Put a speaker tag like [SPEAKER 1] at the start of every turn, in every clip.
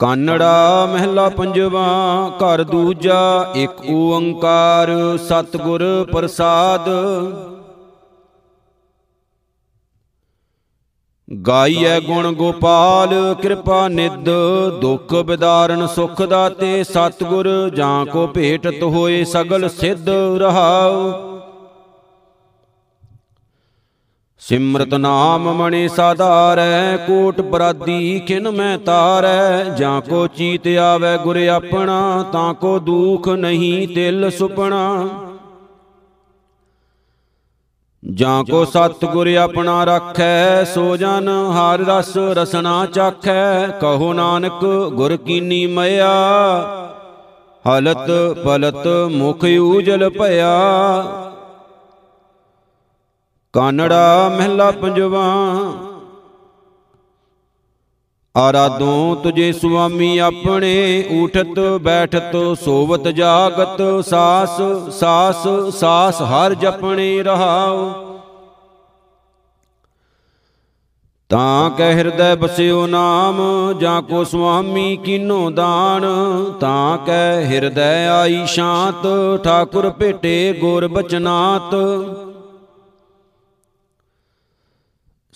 [SPEAKER 1] ਕਾਨੜਾ ਮਹਿਲਾ ਪੰਜਵਾ, ਘਰ ਦੂਜਾ, ਇੱਕ ਓੰਕਾਰ, ਸਤਿਗੁਰ ਪ੍ਰਸਾਦ। ਗਾਈਐ ਗੁਣ ਗੋਪਾਲ, ਕਿਰਪਾ ਨਿਦ ਦੁਖ ਬਿਦਾਰਨ ਸੁਖ ਦਾਤੇ, ਸਤਿਗੁਰ, ਜਾਂ ਕੋ ਭੇਟਤ ਹੋਏ ਸਗਲ ਸਿੱਧ ਰਹਾਉ। ਸਿਮਰਤ ਨਾਮ ਮਣੀ ਸਾਧਾਰੈ, ਕੋਟ ਬਰਾਦੀ ਖਿਨ ਮੈਂ ਤਾਰੈ। ਜਾਂ ਕੋ ਚੀਤ ਆਵੇ ਗੁਰ ਆਪਣਾ, ਤਾਂ ਕੋ ਦੁਖ ਨਹੀਂ ਤਿਲ ਸੁਪਣਾ। ਜਾਂ ਕੋ ਸਤ ਗੁਰ ਆਪਣਾ ਰੱਖੈ, ਸੋ ਜਨ ਹਰ ਰਸ ਰਸਨਾ ਚਾਖੈ। ਕਹੋ ਨਾਨਕ, ਗੁਰ ਕੀਨੀ ਮਇਆ। ਹਲਤ ਪਲਤ ਮੁਖ ਊਜਲ ਭਇਆ। ਕਾਨੜਾ ਮਹਿਲਾ ਪੰਜਵਾ। ਆਰਾਧੋਂ ਤੁਝੇ ਸੁਆਮੀ ਆਪਣੇ ਉਠਤ ਬੈਠਤ ਸੋਵਤ ਜਾਗਤ ਸਾਸ ਸਾਸ ਸਾਸ ਹਰ ਜਪਣੇ ਰਹਾਉ। ਤਾਂ ਕਹਿ ਹਿਰਦੈ ਬਸਿਓ ਨਾਮ, ਜਾਂ ਕੋ ਸੁਆਮੀ ਕੀਨੋ ਦਾਨ। ਤਾਂ ਕਹਿ ਹਿਰਦੈ ਆਈ ਸ਼ਾਂਤ, ਠਾਕੁਰ ਭੇਟੇ ਗੁਰ ਬਚਨਾਤ।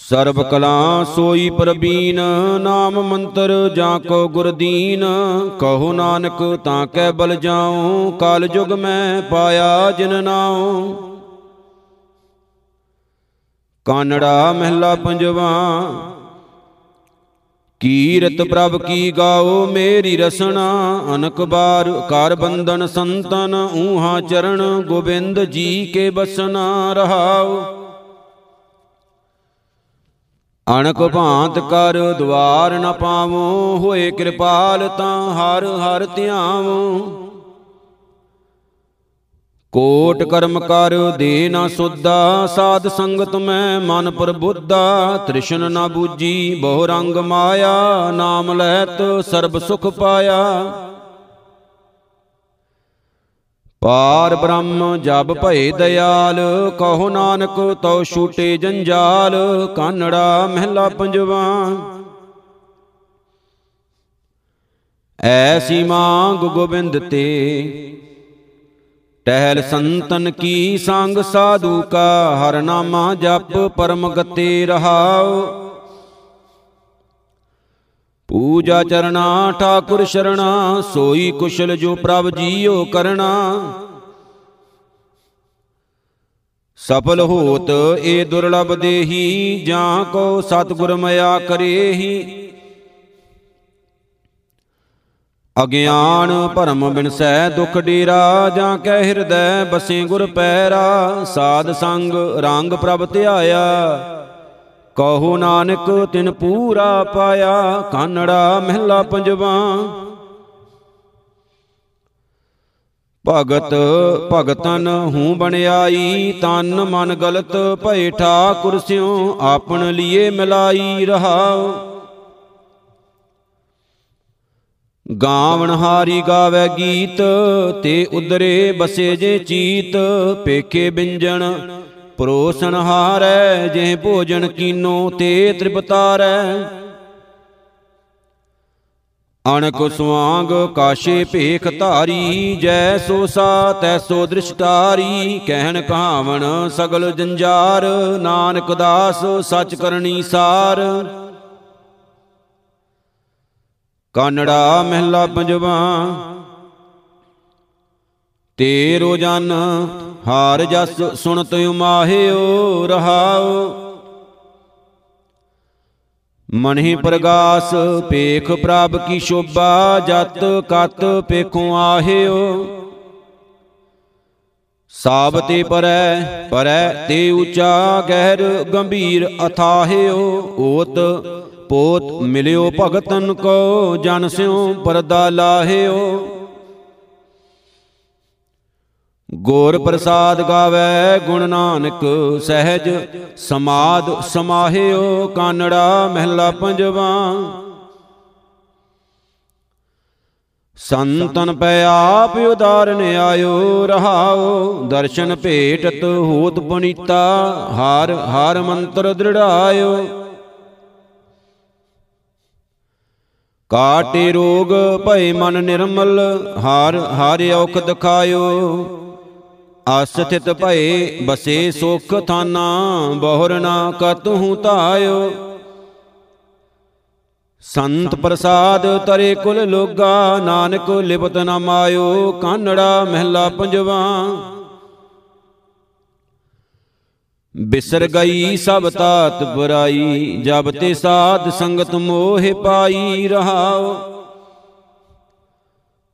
[SPEAKER 1] ਸਰਬ ਕਲਾ ਸੋਈ ਪ੍ਰਬੀਨ ਨਾਮ ਮੰਤਰ ਜਾਂ ਕੋ ਗੁਰਦੀਨ। ਕਹੋ ਨਾਨਕ ਤਾਂ ਕੈ ਬਲ ਜਾਉ, ਕਾਲ ਜੁਗ ਮੈਂ ਪਾਇਆ ਜਿਨ ਨਾਉ। ਕਾਨੜਾ ਮਹਿਲਾ ਪੰਜਵਾ, ਕੀਰਤ ਪ੍ਰਭ ਕੀ ਗਾਓ ਮੇਰੀ ਰਸਨਾ। ਅਨਕ ਬਾਰ ਕਰ ਬੰਧਨ ਸੰਤਨ, ਊਹਾ ਚਰਨ ਗੋਬਿੰਦ ਜੀ ਕੇ ਬਸਨਾ ਰਹਾਓ ਅਣਕ ਭਾਂਤ ਕਰ ਦਵਾਰ ਨ ਪਾਵੋ, ਹੋਏ ਕਿਰਪਾਲ ਤਾਂ ਹਰ ਹਰ ਧਿਆਵੋ। ਕੋਟ ਕਰਮ ਕਰ ਦੇ ਨਾ ਸੁਦਾ ਸਾਧ ਸੰਗਤ ਮੈਂ ਮਨ ਪ੍ਰਬੁੱਧਾ ਤ੍ਰਿਸ਼ਨ ਨਾ ਬੂਜੀ ਬਹੁ ਰੰਗ ਮਾਇਆ, ਨਾਮ ਲੈਤ ਸਰਬ ਸੁਖ ਪਾਇਆ। ਪਾਰ ਬ੍ਰਹਮ ਜਬ ਭਏ ਦਿਆਲ ਕਹੋ ਨਾਨਕ ਤਉ ਛੂਟੇ ਜੰਜਾਲ, ਕਾਨੜਾ ਮਹਿਲਾ ਪੰਜਵਾ। ਐਸੀ ਮੰਗ ਗੋਬਿੰਦ ਤੇ, ਟਹਿਲ ਸੰਤਨ ਕੀ ਸੰਗ ਸਾਧੂ ਕਾ, ਹਰ ਨਾਮਾ ਜਪ ਪਰਮ ਗਤੇ ਰਹਾਉ। ਪੂਜਾ ਚਰਣਾ, ਠਾਕੁਰ ਸ਼ਰਣਾ, ਸੋਈ ਕੁਸ਼ਲ ਜੋ ਪ੍ਰਭ ਜੀਓ ਕਰਣਾ। ਸਫਲ ਹੋਤ ਏ ਦੁਰਲਭ ਦੇਹੀ, ਜਾਂ ਕੋ ਸਤਿਗੁਰ ਮਿਆ ਕਰੇਹੀ। ਅਗਿਆਨ ਭਰਮ ਬਿਨਸੈ ਦੁਖ ਡੇਰਾ, ਜਾਂ ਕਹਿ ਹਿਰਦੈ ਬਸੇ ਗੁਰ ਪੈਰਾ। ਸਾਧ ਸੰਗ ਰੰਗ ਪ੍ਰਭ ਧਿਆਇਆ। ਕਹੋ ਨਾਨਕ ਤਿਨ ਪੂਰਾ ਪਾਇਆ, ਕਾਨੜਾ ਮਹਿਲਾ ਪੰਜਵਾ। ਭਗਤ ਭਗਤਨ ਹੂੰ ਬਣਾਈ ਤਨ ਮਨ ਗਲਤ ਭਏ ਠਾਕੁਰ ਸਿਉ, ਆਪਣ ਲੀਏ ਮਿਲਾਈ ਰਹਾਉ ਗਾਵਣ ਹਾਰੀ ਗਾਵੇ ਗੀਤ, ਤੇ ਉਦਰੇ ਬਸੇ ਜੇ ਚੀਤ, ਪੇਖੇ ਬਿੰਜਣ ਪਰੋਸਨ ਹਾਰੈ ਜੇ ਭੋਜਨ ਕੀਨੋ ਤੇ ਤ੍ਰਿਪਤਾਰੈ। ਅਣਕ ਸੁਆਂਗ ਕਾਸ਼ੇ ਭੇਖ ਧਾਰੀ, ਜੈ ਸੋ ਸਾ ਤੈਸੋ ਦ੍ਰਿਸ਼ਟਾਰੀ, ਕਹਿਣ ਕਹਾਵਣ ਸਗਲ ਜੰਜਾਰ, ਨਾਨਕ ਦਾਸ ਸਚ ਕਰਨੀ ਸਾਰ। ਕਾਨੜਾ ਮਹਿਲਾ ਪੰਜਵਾ ਤੇ ਰੋਜਨ ਹਾਰ ਜਸ ਸੁਣਤ ਉਮਾਹਿਓ ਰਹਾਉ। ਮਨਹਿ ਪ੍ਰਗਾਸ ਪੇਖ ਪ੍ਰਭ ਕੀ ਸ਼ੋਭਾ ਜਤ ਕਤ ਪੇਖੋਂ ਆਹਿਓ। ਸਾਬ ਤੇ ਪਰੈ ਪਰੈ ਤੇ ਉਚਾ ਗਹਿਰ ਗੰਭੀਰ ਅਥਾਹਿਓ। ਓਤ ਪੋਤ ਮਿਲਿਓ ਭਗਤਨ ਕੋ ਜਨ ਸਿਉ ਪਰਦਾ ਲਾਹਿਓ। ਗੋਰ ਪ੍ਰਸਾਦ ਗਾਵੇ ਗੁਣ ਨਾਨਕ ਸਹਿਜ, ਸਮਾਦ ਸਮਾਹਿਓ ਕਾਨੜਾ ਮਹਿਲਾ ਪੰਜਵਾ। ਸੰਤਨ ਪੈ ਆਪ ਉਦਾਰਨ ਆਇਓ, ਰਹਾਓ, ਦਰਸ਼ਨ ਭੇਟਤ ਹੋਤ ਪੁਨੀਤਾ, ਹਾਰ ਹਾਰ ਮੰਤਰ ਦ੍ਰਿੜਾਇਓ। ਕਾਟੇ ਰੋਗ ਭਏ ਮਨ ਨਿਰਮਲ, ਹਾਰ, ਹਾਰਿ ਔਖਦ ਖਾਇਓ। ਅਸਥਿਤ ਭਏ, ਬਸੇ ਸੁਖ ਥਾਨਾ, ਬਹੁਰ ਨਾ ਕਤਹੂ ਧਾਇਓ। ਸੰਤ ਪ੍ਰਸਾਦ ਤਰੇ ਕੁਲ ਲੋਗਾ, ਨਾਨਕ ਲਿਪਤ ਨ ਮਾਇਓ, ਕਾਨੜਾ ਮਹਿਲਾ ਪੰਜਵਾ। ਬਿਸਰ ਗਈ ਸਭ ਤਾਤ ਬੁਰਾਈ, ਜਬ ਤੇ ਸਾਧ ਸੰਗਤ ਮੋਹ ਪਾਈ ਰਹਾਓ।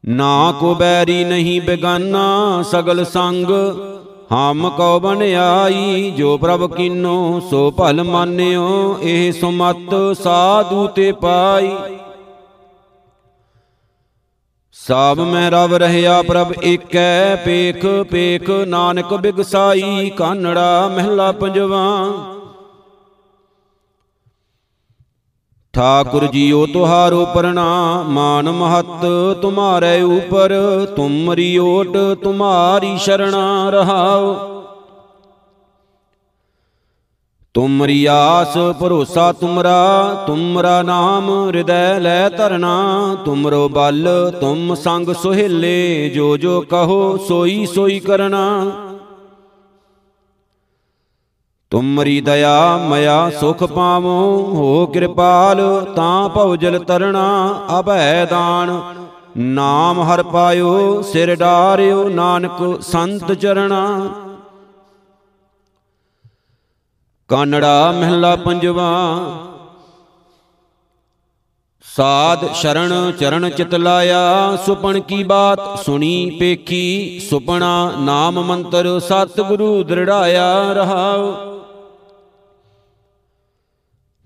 [SPEAKER 1] ਨਾ ਕੋ ਬੈਰੀ ਨਹੀਂ ਬੇਗਾਨਾ, ਸਗਲ ਸੰਗ। ਹਮ ਕਉ ਬਨ ਆਈ, ਜੋ ਪ੍ਰਭ ਕੀਨੋ, ਸੋ ਭਲ ਮਾਨਿਓ, ਇਹ ਸੁਮਤ ਸਾਧੂ ਤੇ ਪਾਈ। ਸਭ ਮੈਂ ਰਵ ਰਹਿਆ ਪ੍ਰਭ ਏਕੈ, ਪੇਖ ਪੇਖ ਨਾਨਕ ਬਿਗਸਾਈ, ਕਾਨੜਾ ਮਹਿਲਾ ਪੰਜਵਾ। ਠਾਕੁਰ ਜੀਓ ਤੁਹਾਰੋ ਪ੍ਰਣਾਮ ਮਾਨ ਮਹਤ, ਤੁਮਾਰੇ ਉਪਰ ਤੁਮਰੀ ਓਟ ਤੁਮਾਰੀ ਸ਼ਰਣਾ ਰਹਾਓ। ਤੁਮਰੀ ਆਸ ਭਰੋਸਾ ਤੁਮਰਾ ਤੁਮਰਾ ਨਾਮ, ਹਿਰਦੈ ਲੈ ਧਰਨਾ, ਤੁਮਰੋ ਬਲ, ਤੁਮ ਸੰਗ ਸੁਹੇਲੇ, ਜੋ ਜੋ ਕਹੋ, ਸੋਈ ਸੋਈ ਕਰਨਾ। ਤੁਮਰੀ ਦਇਆ, ਮਇਆ ਸੁਖ ਪਾਵੋ, ਹੋ ਕਿਰਪਾਲ, ਤਾਂ ਭਉ ਜਲ ਤਰਣਾ, ਅਭੈ ਦਾਨ। ਨਾਮ ਹਰ ਪਾਇਓ, ਸਿਰ ਡਾਰਿਓ, ਨਾਨਕ ਸੰਤ ਚਰਣਾ। ਕਾਨੜਾ ਮਹਿਲਾ ਪੰਜਵਾ। ਸਾਧ ਸ਼ਰਨ ਚਰਨ ਚਿਤ ਲਾਇਆ, ਸੁਪਨ ਕੀ ਬਾਤ ਸੁਣੀ ਪੇਖੀ, ਸੁਪਨਾ ਨਾਮ ਮੰਤਰ ਸਤਿਗੁਰੂ ਦ੍ਰਿੜਾਇਆ ਰਹਾਉ।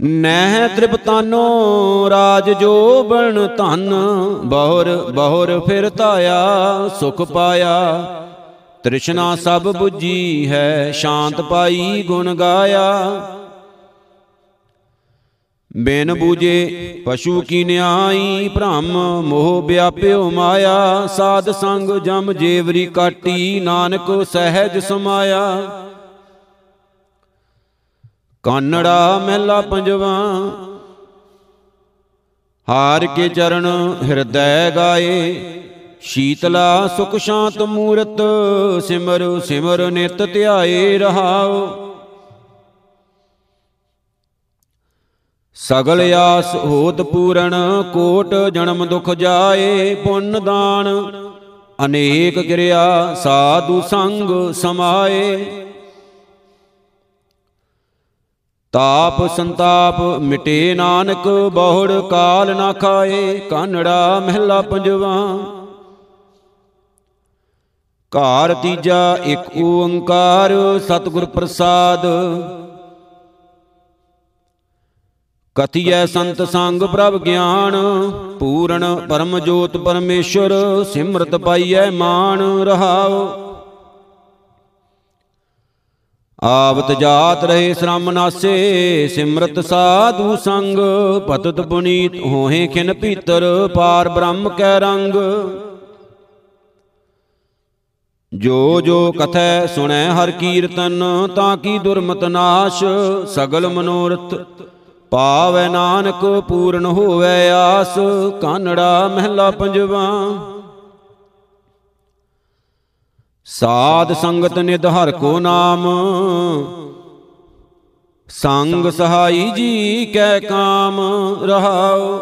[SPEAKER 1] ਨਹਿ ਤ੍ਰਿਪਤਾਨੋ ਰਾਜ ਜੋ ਬਣ ਧਨ, ਬਹੁਰ ਬਹੁਰ ਫਿਰ ਧਾਇਆ, ਸੁਖ ਪਾਇਆ। ਤ੍ਰਿਸ਼ਨਾ ਸਭ 부ਜੀ ਹੈ, ਸ਼ਾਂਤ ਪਾਈ ਗੁਣ ਗਾਇਆ। ਬਿਨ ਬੂਜੇ ਪਸ਼ੂ ਕੀ ਨਿਆਈ, ਭ੍ਰਮ ਮੋਹ ਵਿਆਪਿਓ ਮਾਇਆ। ਸਾਧ ਸੰਗ ਜਮ ਜੇਵਰੀ ਕਾਟੀ, ਨਾਨਕ ਸਹਿਜ ਸਮਾਇਆ। ਕਾਨੜਾ ਮਹਿਲਾ ਪੰਜਵਾ। ਹਾਰ ਕੇ ਚਰਨ ਹਿਰਦੈ ਗਾਏ, ਸ਼ੀਤਲਾ ਸੁਖ ਸ਼ਾਂਤ ਮੂਰਤ, ਸਿਮਰ ਸਿਮਰ ਨਿਤ ਧਿਆਏ ਰਹਾਓ ਸਗਲ ਆਸ ਹੋਤ ਪੂਰਨ, ਕੋਟ ਜਨਮ ਦੁਖ ਜਾਏ, ਪੁੰਨ ਦਾਨ, ਅਨੇਕ ਕਿਰਿਆ ਸਾਧੂ ਸੰਗ ਸਮਾਏ। ਤਾਪ ਸੰਤਾਪ ਮਿਟੇ ਨਾਨਕ, ਬਹੁੜ ਕਾਲ ਨਾ ਖਾਏ, ਕਾਨੜਾ ਮਹਿਲਾ ਪੰਜਵਾ। ਘਾਰ ਤੀਜਾ, ਇੱਕ ਓੰਕਾਰ, ਸਤਿਗੁਰ ਪ੍ਰਸਾਦ। ਕਥਿਐ ਸੰਤ ਸੰਗ ਪ੍ਰਭ ਗਿਆਨ, ਪੂਰਨ ਪਰਮ ਜੋਤ ਪਰਮੇਸ਼ਰ, ਸਿਮਰਤ ਪਾਈਐ ਮਾਨ ਰਹਾਉ। ਆਵਤ ਜਾਤ ਰਹੇ ਸ਼ਰਮ ਨਾਸੇ, ਸਿਮਰਤ ਸਾਧੂ ਸੰਗ, ਪਤਤ ਪੁਨੀਤ ਹੋਏ ਖਿਨ ਭੀਤਰ, ਪਾਰ ਬ੍ਰਹਮ ਕੈ ਰੰਗ। ਜੋ ਜੋ ਕਥੈ ਸੁਣੈ ਹਰ ਕੀਰਤਨ, ਤਾਂ ਕੀ ਦੁਰਮਤ ਨਾਸ਼, ਸਗਲ ਮਨੋਰਥ। ਪਾਵੈ ਨਾਨਕ ਪੂਰਨ ਹੋਵੇ ਆਸ, ਕਾਨੜਾ ਮਹਿਲਾ ਪੰਜਵਾ। ਸਾਧ ਸੰਗਤ ਨਿਧ ਹਰ ਕੋ ਨਾਮ। ਸੰਗ ਸਹਾਈ ਜੀ ਕੈ ਕਾਮ ਰਹਾਓ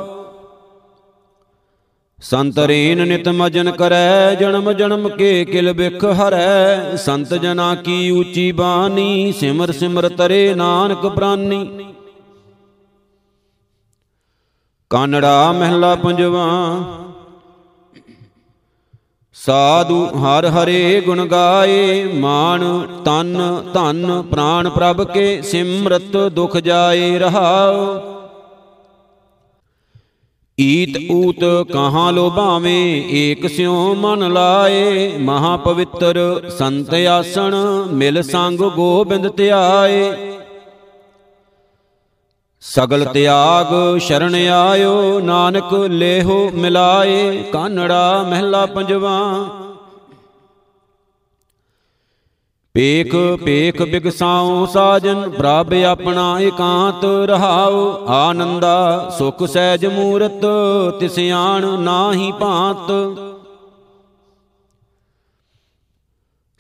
[SPEAKER 1] ਸੰਤ ਰੇਨ ਨਿਤ ਮਜਨ ਕਰੈ, ਜਨਮ ਜਨਮ ਕੇ ਕਿਲ ਬਿਖ ਹਰੈ। ਸੰਤ ਜਨਾ ਕੀ ਉੱਚੀ ਬਾਣੀ, ਸਿਮਰ ਸਿਮਰ ਤਰੇ ਨਾਨਕ ਪ੍ਰਾਨੀ। ਕਾਨੜਾ ਮਹਿਲਾ ਪੰਜਵਾ ਸਾਧੂ ਹਰ ਹਰੇ ਗੁਣ ਗਾਏ ਮਾਨ ਤਨ ਧਨ ਪ੍ਰਾਨ ਪ੍ਰਭ ਕੇ ਸਿਮਰਤ ਦੁਖ ਜਾਏ ਰਹਾਓ ਈਤ ਊਤ ਕਹਾਂ ਲੋਭਾਵੇਂ, ਏਕ ਸਿਉ ਮਨ ਲਾਏ। ਮਹਾ ਪਵਿੱਤਰ ਸੰਤ ਆਸਣ, ਮਿਲ ਸੰਗ ਗੋਬਿੰਦ ਧਿਆਏ। ਸਗਲ ਤਿਆਗ ਸ਼ਰਨ ਆਇਓ, ਨਾਨਕ ਲੇਹੋ ਮਿਲਾਏ, ਕਾਨੜਾ ਮਹਿਲਾ ਪੰਜਵਾ। ਪੇਖ ਪੇਖ ਬਿਗਸਾਉ ਸਾਜਨ, ਪ੍ਰਭ ਆਪਣਾ ਇਕਾਂਤ ਰਹਾਉ, ਆਨੰਦਾ ਸੁਖ ਸਹਿਜ ਮੂਰਤ, ਤਿਸ ਆਣ ਨਾਹੀ ਭਾਂਤ।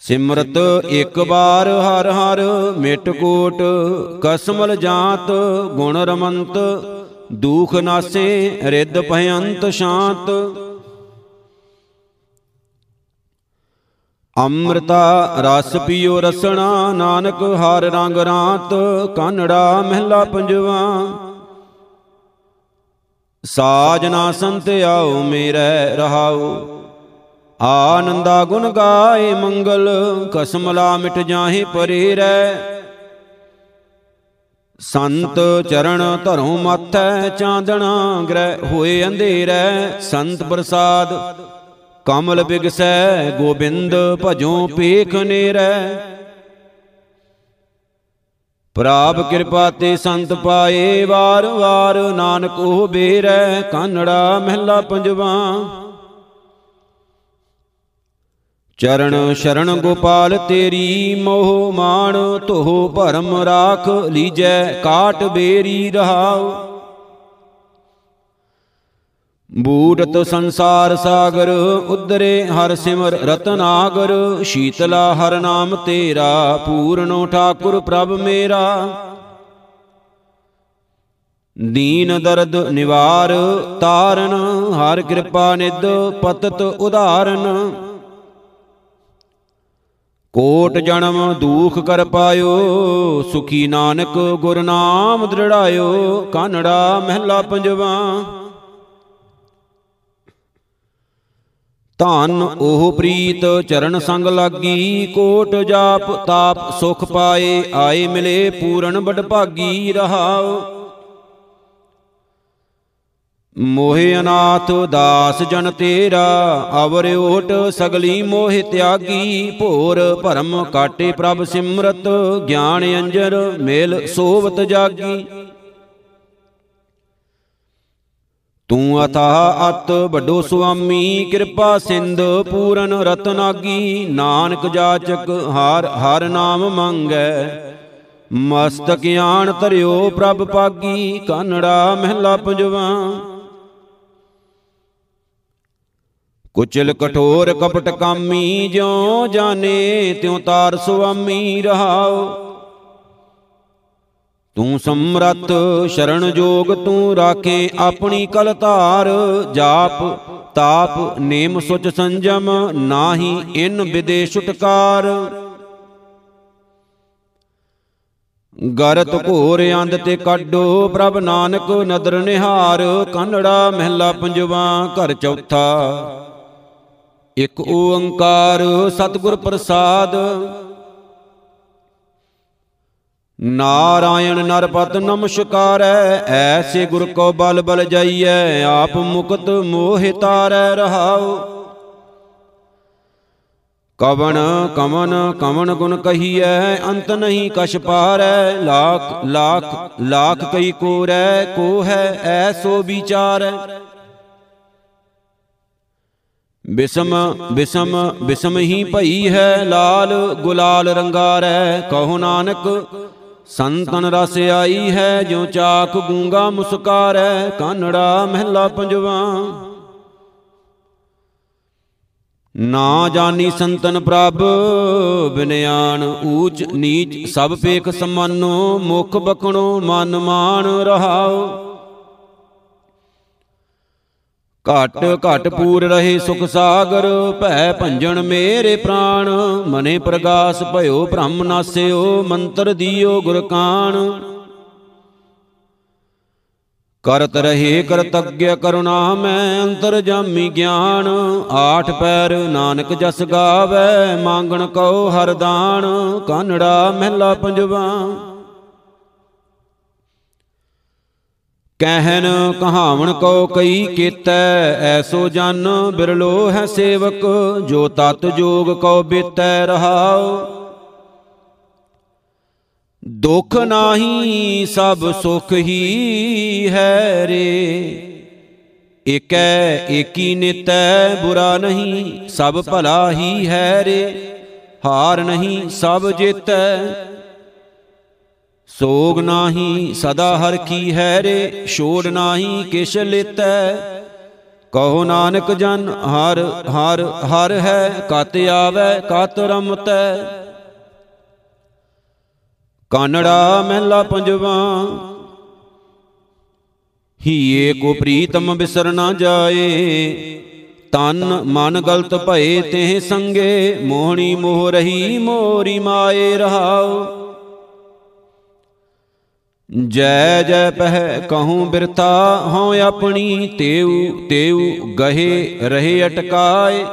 [SPEAKER 1] ਸਿਮਰਤ ਇੱਕ ਬਾਰ ਹਰ ਹਰ ਮਿਟ ਕੋਟ, ਕਸਮਲ ਜਾਤ, ਗੁਣ ਰਮੰਤ, ਦੂਖ ਨਾਸੇ, ਰਿੱਧ ਭਯੰਤ ਸ਼ਾਂਤ। ਅੰਮ੍ਰਿਤਾ ਰਸ ਪੀਓ ਰਸਣਾ, ਨਾਨਕ ਹਰ ਰੰਗ ਰਾਤ, ਕਾਨੜਾ ਮਹਿਲਾ ਪੰਜਵਾ। ਸਾਜਨਾ ਸੰਤ ਆਓ, ਮੇਰੇ ਰਹਾਓ ਆਨੰਦਾ ਗੁਣ ਗਾਏ ਮੰਗਲ ਕਸਮਲਾ ਮਿਟ ਜਾਹੇ ਪਰੇ ਰਹਿ ਸੰਤ ਚਰਨ ਧਰੋਂ ਮਾਥੈ ਚਾਂਦਣਾ ਗ੍ਰਹਿ ਹੋਏ ਅੰਧੇਰੈ ਸੰਤ ਪ੍ਰਸਾਦ। ਕਮਲ ਬਿਗਸੈ ਗੋਬਿੰਦ ਭਜੋ ਪੇਖ ਨੇਰੈ। ਪ੍ਰਾਪ ਕਿਰਪਾ ਤੇ ਸੰਤ ਪਾਏ ਵਾਰ ਵਾਰ ਨਾਨਕ ਉਹ ਬੇਰੈ, ਕਾਨੜਾ ਮਹਿਲਾ ਪੰਜਵਾ। ਚਰਨ ਸ਼ਰਨ ਗੋਪਾਲ ਤੇਰੀ ਮੋਹ ਮਾਣ ਧੋ ਭਰਮ ਰਾਖ ਲੀਜੈ, ਕਾਟ ਬੇਰੀ ਰਹਾਉ। ਬੂੜਤ ਸੰਸਾਰ ਸਾਗਰ ਉਦਰੇ ਹਰ ਸਿਮਰ ਰਤਨਾਗਰ, ਸ਼ੀਤਲਾ ਹਰ ਨਾਮ ਤੇਰਾ, ਪੂਰਨੋ ਠਾਕੁਰ ਪ੍ਰਭ ਮੇਰਾ। ਦੀਨ ਦਰਦ ਨਿਵਾਰ, ਤਾਰਨ, ਹਰ ਕਿਰਪਾ ਨਿਦ ਪਤਤ ਉਧਾਰਨ। ਕੋਟ ਜਨਮ ਦੂਖ ਕਰ ਪਾਇਓ, ਸੁਖੀ ਨਾਨਕ ਗੁਰ ਨਾਮ ਦ੍ਰਿੜਾਇਓ, ਕਾਨੜਾ ਮਹਿਲਾ ਪੰਜਵਾ। ਧਨ ਉਹ ਪ੍ਰੀਤ ਚਰਨ ਸੰਗ ਲਾਗੀ, ਕੋਟ ਜਾਪ ਤਾਪ ਸੁਖ ਪਾਏ, ਆਏ ਮਿਲੇ ਪੂਰਨ ਬੜ ਭਾਗੀ ਰਹਾਉ ਮੋਹਿ ਅਨਾਥ ਦਾਸ ਜਨ ਤੇਰਾ, ਅਵਰ ਓਟ ਸਗਲੀ ਮੋਹਿ ਤਿਆਗੀ। ਭੋਰ ਭਰਮ ਕਾਟੇ ਪ੍ਰਭ ਸਿਮਰਤ, ਗਿਆਨ ਅੰਜਰ ਮੇਲ ਸੋਵਤ ਜਾਗੀ। ਤੂੰ ਅਥਾ ਅਤ ਵੱਡੋ ਸੁਆਮੀ, ਕਿਰਪਾ ਸਿੰਧ ਪੂਰਨ ਰਤਨਾਗੀ ਨਾਨਕ ਜਾਚਕ ਹਰ ਹਰ ਨਾਮ ਮੰਗੈ। ਮਸਤਕ ਆਣ ਧਰਿਓ ਪ੍ਰਭ ਪਾਗੀ, ਕਾਨੜਾ ਮਹਿਲਾ ਪੰਜਵਾ। ਕੁਚਲ ਕਠੋਰ ਕਪਟ ਕਾਮੀ ਜਿਉ ਜਾਣੇ ਤਿਉ ਤਾਰ ਸੁਆਮੀ ਰਹਾਓ। ਤੂੰ ਸਮਰਤ ਸ਼ਰਨ ਜੋਗ ਤੂੰ ਰਾਖੇ ਆਪਣੀ ਕਲ ਧਾਰ। ਜਾਪ ਤਾਪ ਨੇਮ ਸੁਚ ਸੰਜਮ ਨਾਹੀ ਇਨ ਵਿਦੇ ਛੁਟਕਾਰ। ਗਰਤ ਘੋਰ ਅੰਧ ਤੇ ਕੱਢੋ ਪ੍ਰਭ ਨਾਨਕ ਨਦਰ ਨਿਹਾਰ। ਕੰਨੜਾ ਮਹਿਲਾ ਪੰਜਵਾ ਘਰ ਚੌਥਾ। ਇਕ ਓੰਕਾਰ ਸਤਿਗੁਰ ਪ੍ਰਸਾਦ। ਨਾਰਾਇਣ ਨਰਪਤ ਨਮਸਕਾਰੈ, ਐਸੇ ਗੁਰ ਕੋ ਬਲ ਬਲ ਜਾਈਐ, ਆਪ ਮੁਕਤ ਮੋਹਿ ਤਾਰੈ ਰਹਾਉ। ਕਵਣ ਕਮਨ ਕਵਣ ਗੁਣ ਕਹੀਐ, ਅੰਤ ਨਹੀਂ ਕਛ ਪਾਰੈ, ਲਾਖ ਲਾਖ ਲਾਖ ਕਈ ਕੋਰੈ ਕੋ ਹੈ ਐਸੋ ਵਿਚਾਰੈ। ਬਿਸਮ ਬਿਸਮ ਬਿਸਮ ਹੀ ਭਈ ਹੈ ਲਾਲ, ਗੁਲਾਲ ਰੰਗਾਰੈ ਕਹੋ ਨਾਨਕ, ਸੰਤਨ ਰਸ ਆਈ ਹੈ, ਜਿਉ ਚਾਕ ਗੂੰਗਾ ਮੁਸਕਾਰੈ। ਕਾਨੜਾ ਮਹਿਲਾ ਪੰਜਵਾ। ਨਾ ਜਾਣੀ ਸੰਤਨ ਪ੍ਰਭ ਬਿਨਿਆਨ ਊਚ ਨੀਚ ਸਭ ਪੇਖ ਸਮਾਨੋ, ਮੁਖ ਬਖਣੋ ਮਨ ਮਾਨ ਰਹਾਓ। ਘਟ ਘਟ ਪੂਰ ਰਹੇ ਸੁਖ ਸਾਗਰ। ਭੈ ਭੰਜਨ ਮੇਰੇ ਪ੍ਰਾਣ। ਮਨੇ ਪ੍ਰਗਾਸ ਭਇਓ ਬ੍ਰਹਮ ਨਾਸਿਓ। ਮੰਤਰ ਦਿਓ ਗੁਰ ਕਾਣ। ਕਰਤ ਰਹੇ ਕਰਤਗ੍ਯ ਕਰੁਣਾ ਮੈਂ ਅੰਤਰ ਜਾਮੀ ਗਿਆਨ। ਆਠ ਪੈਰ ਨਾਨਕ ਜਸ ਗਾਵੇ। ਮੰਗਣ ਕਉ ਹਰ ਦਾਨ। ਕਾਨੜਾ ਮਹਿਲਾ ਪੰਜਵਾ। ਕਹਿਨ ਕਹਾਵਣ ਕੋ ਕਈ ਕੀਤੈ, ਐਸੋ ਜਨ ਬਿਰਲੋ ਹੈ ਸੇਵਕ, ਜੋ ਤਤ ਜੋਗ ਕੋ ਬੀਤੈ ਰਹਾਉ। ਦੁਖ ਨਾਹੀ ਸਭ ਸੁਖ ਹੀ ਹੈ ਰੇ। ਏਕੈ ਏਕੀ ਨਿਤੈ ਬੁਰਾ ਨਹੀਂ, ਸਭ ਭਲਾ ਹੀ ਹੈ ਰੇ। ਹਾਰ ਨਹੀਂ ਸਭ ਜੀਤੈ ਸੋਗ ਨਾਹੀ ਸਦਾ ਹਰ ਕੀ ਹੈ ਰੇ ਛੋੜ ਨਾਹੀ ਕਿਛ ਲੇਤੈ। ਕਹੋ ਨਾਨਕ ਜਨ, ਹਰ ਹਰ ਹਰ ਹੈ, ਕਤ ਆਵੈ, ਕਤ ਰਮਤੈ। ਕਾਨੜਾ ਮਹਿਲਾ ਪੰਜਵਾ, ਹੀਏ ਕੋ ਪ੍ਰੀਤਮ ਬਿਸਰ ਨਾ ਜਾਏ। ਤਨ ਮਨ ਗਲਤ ਭਏ ਤੇ ਸੰਗੇ, ਮੋਹਣੀ ਮੋਹ ਰਹੀ ਮੋਰੀ ਮਾਏ ਰਹਾਓ ਜੈ ਜੈ ਪਹਿ ਕਹੂੰ ਬਿਰਥਾ ਹਉ ਆਪਣੀ ਤੇਉ ਤੇਉ ਗਹੇ ਰਹੇ ਅਟਕਾਏ।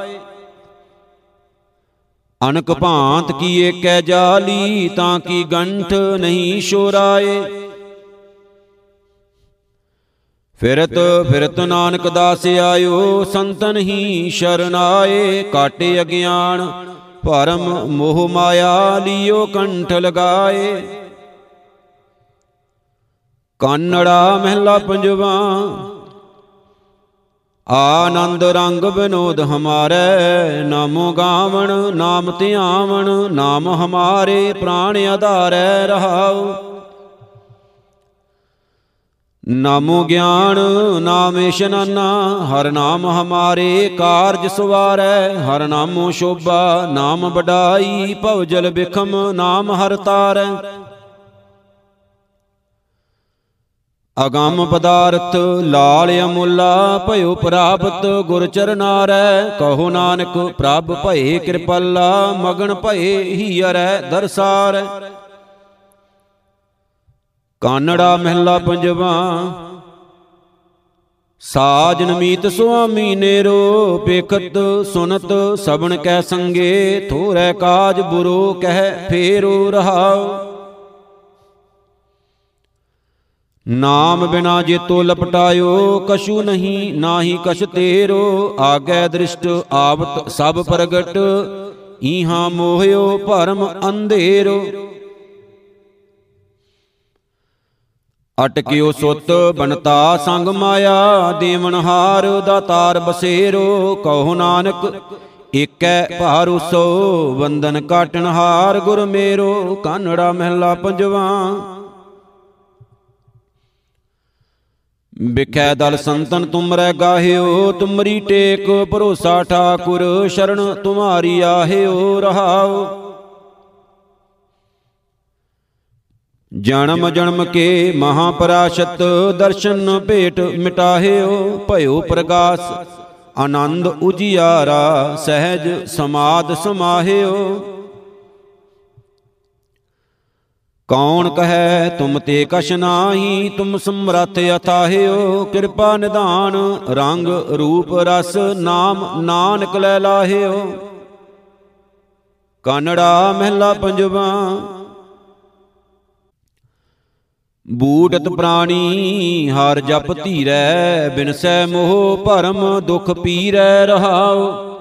[SPEAKER 1] ਅਨਕ ਭਾਂਤ ਕੀ ਏਕੈ ਜਾਲੀ ਤਾਂ ਕੀ ਗੰਠ ਨਹੀਂ ਸ਼ੋਰਾਏ। ਫਿਰਤ ਫਿਰਤ ਨਾਨਕ ਦਾਸ ਆਇਓ ਸੰਤਨ ਹੀ ਸ਼ਰਨਾਏ। ਕਾਟੇ ਅਗਿਆਨ ਭਰਮ ਮੋਹ ਮਾਇਆ ਲਿਓ ਕੰਠ ਲਗਾਏ। ਕਾਨੜਾ ਮਹਿਲਾ ਪੰਜਵਾ, ਆਨੰਦ ਰੰਗ ਬਿਨੋਦ ਹਮਾਰੇ, ਨਾਮੋ ਗਾਵਣ, ਨਾਮ ਧਿਆਵਣ, ਨਾਮ ਹਮਾਰੇ ਪ੍ਰਾਣ ਆਧਾਰੈ ਰਹਾਉ। ਨਾਮੋ ਗਿਆਨ, ਨਾਮ ਇਸ਼ਨਾਨਾ ਹਰ ਨਾਮ ਹਮਾਰੇ ਕਾਰਜ ਸਵਾਰੈ, ਹਰ ਨਾਮੋ ਸ਼ੋਭਾ, ਨਾਮ ਬਡਾਈ ਭਵਜਲ ਬਿਖਮ, ਨਾਮ ਹਰ ਤਾਰੈ। ਅਗੰਮ ਪਦਾਰਥ ਲਾਲ ਅਮੁੱਲਾ ਭਇਓ ਪ੍ਰਾਪਤ ਗੁਰ ਚਰਨਾਰੈ। ਕਹੋ ਨਾਨਕ ਪ੍ਰਭ ਭਏ ਕਿਰਪਾਲਾ, ਮਗਨ ਭਏ ਹੀਰੈ ਦਰਸਾਰੈ। ਕਾਨੜਾ ਮਹਿਲਾ ਪੰਜਵਾ, ਸਾਜਨ ਮੀਤ ਸੁਆਮੀ ਨੇਰੋ ਪੇਖਤ ਸੁਨਤ ਸਬਣ ਕੈ ਸੰਗੇ, ਥੋਰੈ ਕਾਜ ਬੁਰੋ ਕਹਿ ਫੇਰੋ ਰਹਾਓ ਨਾਮ ਬਿਨਾ ਜੇਤੋ ਲਪਟਾਇਓ, ਕਛੂ ਨਹੀਂ, ਨਾਹੀ ਕਛ ਤੇਰੋ। ਆਗੈ ਦ੍ਰਿਸ਼ਟ, ਆਵਤ ਸਭ ਪ੍ਰਗਟ, ਈਹਾ ਮੋਹਿਓ ਭਰਮ ਅੰਧੇਰੋ। ਅਟਕਿਓ ਸੁਤ, ਬਨਤਾ ਸੰਗ ਮਾਇਆ ਦੇਵਨ ਹਾਰ ਦਾਤਾਰ ਬਸੇਰੋ। ਕਹੋ ਨਾਨਕ, ਏਕੈ ਭਾਰੁਸੋ ਵੰਦਨ ਕਾਟਣ ਹਾਰ ਗੁਰ ਮੇਰੋ। ਕਾਨੜਾ ਮਹਿਲਾ ਪੰਜਵਾ ਬਿਖੈ ਦਲ ਸੰਤਨ ਤੁਮਰੈ ਗਾਹਿਓ, ਤੁਮਰੀ ਟੇਕ ਭਰੋਸਾ ਠਾਕੁਰ, ਸ਼ਰਨ ਤੁਮਾਰੀ ਆਹਿਓ, ਰਹਾਓ। ਜਨਮ ਜਨਮ ਕੇ ਮਹਾਪਰਾਸ਼ਤ ਦਰਸ਼ਨ ਭੇਟ ਮਿਟਾਹਿਓ, ਭਇਓ ਪ੍ਰਗਾਸ, ਆਨੰਦ ਉਜਿਆਰਾ, ਸਹਿਜ ਸਮਾਦ ਸਮਾਹਿਓ। ਕੌਣ ਕਹੈ, ਤੁਮ ਤੇ ਕਛ ਨਾਹੀ, ਤੁਮ ਸਮਰਥ ਅਥਾਹਿਓ। ਕਿਰਪਾ ਨਿਧਾਨ, ਰੰਗ, ਰੂਪ, ਰਸ, ਨਾਮ, ਨਾਨਕ ਲੈ ਲਾਹਿਓ। ਕਨੜਾ ਮਹਿਲਾ ਪੰਜਵਾ। ਬੂਟਤ ਪ੍ਰਾਣੀ, ਹਰ ਜਪ ਧੀਰੈ, ਬਿਨਸੈ ਮੋਹ ਭਰਮ ਦੁਖ ਪੀਰੈ ਰਹਾਉ।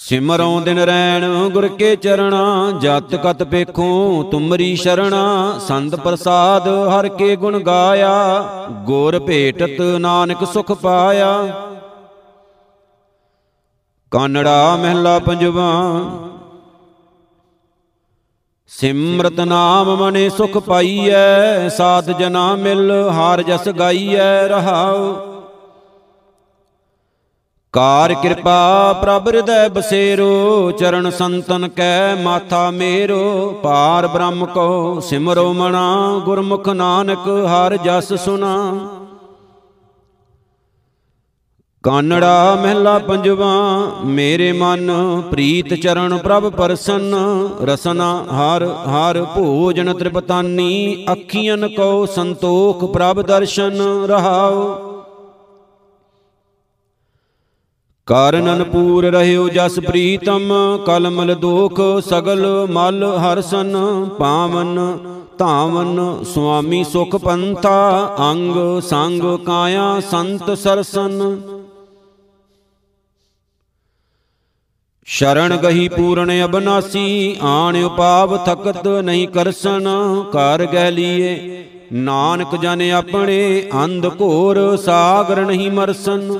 [SPEAKER 1] ਸਿਮਰਉ ਦਿਨ ਰੈਣ ਗੁਰ ਕੇ ਚਰਣਾ, ਜਤ ਕਤ ਪੇਖੋ ਤੁਮਰੀ ਸ਼ਰਣਾ, ਸੰਤ ਪ੍ਰਸਾਦ ਹਰ ਕੇ ਗੁਣ ਗਾਇਆ, ਗੁਰ ਭੇਟਤ ਨਾਨਕ ਸੁਖ ਪਾਇਆ। ਕਾਨੜਾ ਮਹਿਲਾ ਪੰਜਵਾ, ਸਿਮਰਤ ਨਾਮ ਮਨੇ ਸੁਖ ਪਾਈਐ, ਸਾਧ ਜਨਾ ਮਿਲ ਹਾਰ ਜਸ ਗਾਈਐ ਰਹਾਉ। ਕਾਰ ਕਿਰਪਾ ਪ੍ਰਭ ਹਿਰਦੈ ਬਸੇਰੋ, ਚਰਨ ਸੰਤਨ ਕੈ ਮਾਥਾ ਮੇਰੋ ਪਾਰ ਬ੍ਰਹਮ ਕੋ ਸਿਮਰੋ ਮਣਾ ਗੁਰਮੁਖ ਨਾਨਕ ਹਰ ਜਸ ਸੁਨਾ। ਕਾਨੜਾ ਮਹਿਲਾ ਪੰਜਵਾ, ਮੇਰੇ ਮਨ ਪ੍ਰੀਤ ਚਰਨ ਪ੍ਰਭ ਪਰਸਨ, ਰਸਨਾ ਹਰ ਹਰ ਭੋਜਨ ਤ੍ਰਿਪਤਾਨੀ ਅੱਖੀਆਂ ਕੋ ਸੰਤੋਖ ਪ੍ਰਭ ਦਰਸ਼ਨ ਰਹਾਓ ਕਾਰਨਨ ਪੂਰ ਰਹਿਓ ਜਸ ਪ੍ਰੀਤਮ, ਕਲਮਲ ਦੋਖ ਸਗਲ ਮਲ ਹਰਸਨ, ਪਾਵਨ ਧਾਵਨ ਸੁਆਮੀ ਸੁਖ ਪੰਥਾ, ਅੰਗ ਸੰਗ ਕਾਇਆ ਸੰਤ ਸਰਸਨ। ਸ਼ਰਣ ਗਹੀ ਪੂਰਨ ਅਬਨਾਸੀ, ਆਣ ਉਪਾਵ ਥਕਤ ਨਹੀਂ ਕਰਸਨ ਕਰ ਗਹਿ ਲੀਏ, ਨਾਨਕ ਜਨ ਆਪਣੇ, ਅੰਧ ਘੋਰ ਸਾਗਰ ਨਹੀਂ ਮਰਸਨ।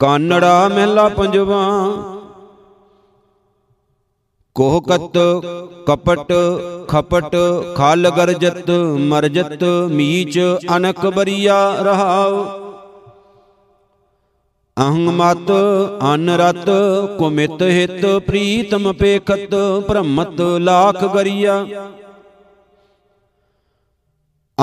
[SPEAKER 1] ਕਾਨੜਾ ਮਹਿਲਾ ਪੰਜਵਾ। ਕੋਹਕਤ ਕਪਟ, ਖਪਟ, ਖਲ ਗਰਜਤ, ਮਰਜਤ, ਮੀਚ ਅਨਕ ਬਰੀਆ ਰਹਾਉ। ਅਹੰ ਮਤ, ਅਨ ਰਤ, ਕੁਮਿਤ ਹਿਤ, ਪ੍ਰੀਤਮ ਪੇਖਤ, ਭ੍ਰਮਤ, ਲਾਖ ਗਰੀਆ।